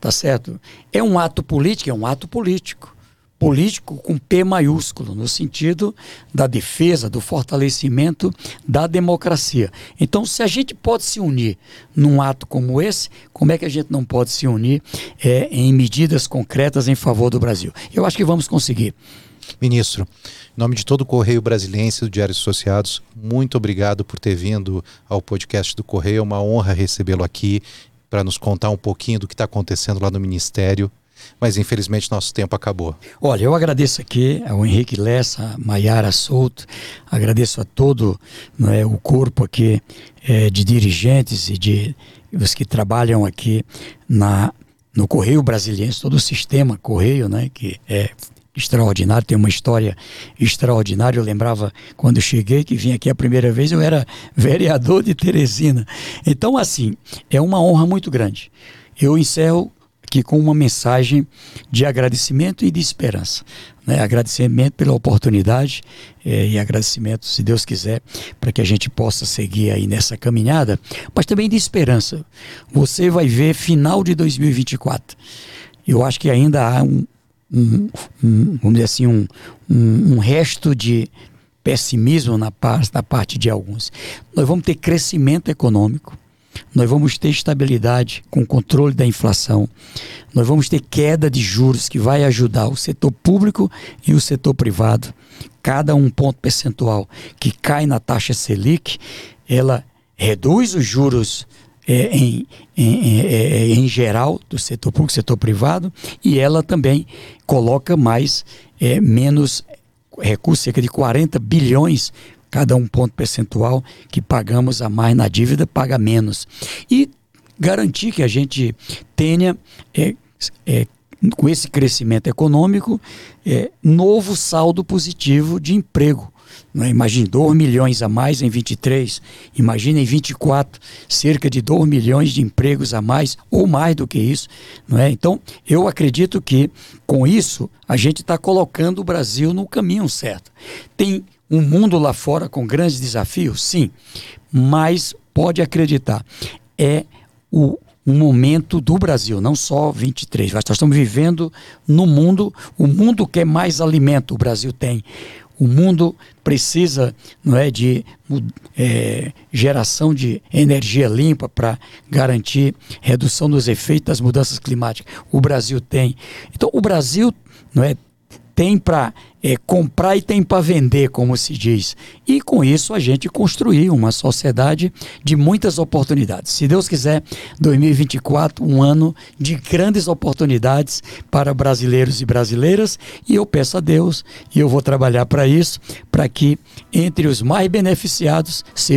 Tá certo? É um ato político, é um ato político político com P maiúsculo, no sentido da defesa, do fortalecimento da democracia. Então, se a gente pode se unir num ato como esse, como é que a gente não pode se unir é, em medidas concretas em favor do Brasil? Eu acho que vamos conseguir. Ministro, em nome de todo o Correio Brasiliense do Diário Associados, muito obrigado por ter vindo ao podcast do Correio. É uma honra recebê-lo aqui para nos contar um pouquinho do que está acontecendo lá no Ministério mas infelizmente nosso tempo acabou. Olha, eu agradeço aqui ao Henrique Lessa, Maiara Souto, agradeço a todo é, o corpo aqui é, de dirigentes e de os que trabalham aqui na, no Correio Brasiliense, todo o sistema Correio, né, que é extraordinário, tem uma história extraordinária. Eu lembrava quando eu cheguei, que vim aqui a primeira vez, eu era vereador de Teresina. Então, assim, é uma honra muito grande. Eu encerro aqui com uma mensagem de agradecimento e de esperança. Né? Agradecimento pela oportunidade é, e agradecimento, se Deus quiser, para que a gente possa seguir aí nessa caminhada, mas também de esperança. Você vai ver final de 2024. Eu acho que ainda há um, um, um vamos dizer assim, um, um, um resto de pessimismo na, na parte de alguns. Nós vamos ter crescimento econômico, nós vamos ter estabilidade com controle da inflação, nós vamos ter queda de juros que vai ajudar o setor público e o setor privado. Cada um ponto percentual que cai na taxa Selic, ela reduz os juros é, em, em, é, em, geral do setor público, setor privado, e ela também coloca mais, é, menos recursos, cerca de 40 bilhões cada um ponto percentual que pagamos a mais na dívida paga menos. E garantir que a gente tenha, é, é, com esse crescimento econômico, é, novo saldo positivo de emprego. Não é? Imagine 2 milhões a mais em 23, imagine em 24, cerca de 2 milhões de empregos a mais, ou mais do que isso. Não é? Então, eu acredito que com isso a gente está colocando o Brasil no caminho certo. Tem um mundo lá fora com grandes desafios? Sim, mas pode acreditar, é o um momento do Brasil, não só 23. Nós estamos vivendo no mundo, o mundo quer mais alimento, o Brasil tem. O mundo precisa não é, de é, geração de energia limpa para garantir redução dos efeitos das mudanças climáticas. O Brasil tem. Então, o Brasil não é, tem para é, comprar e tem para vender, como se diz. E com isso a gente construir uma sociedade de muitas oportunidades. Se Deus quiser, 2024, um ano de grandes oportunidades para brasileiros e brasileiras. E eu peço a Deus, e eu vou trabalhar para isso, para que entre os mais beneficiados seja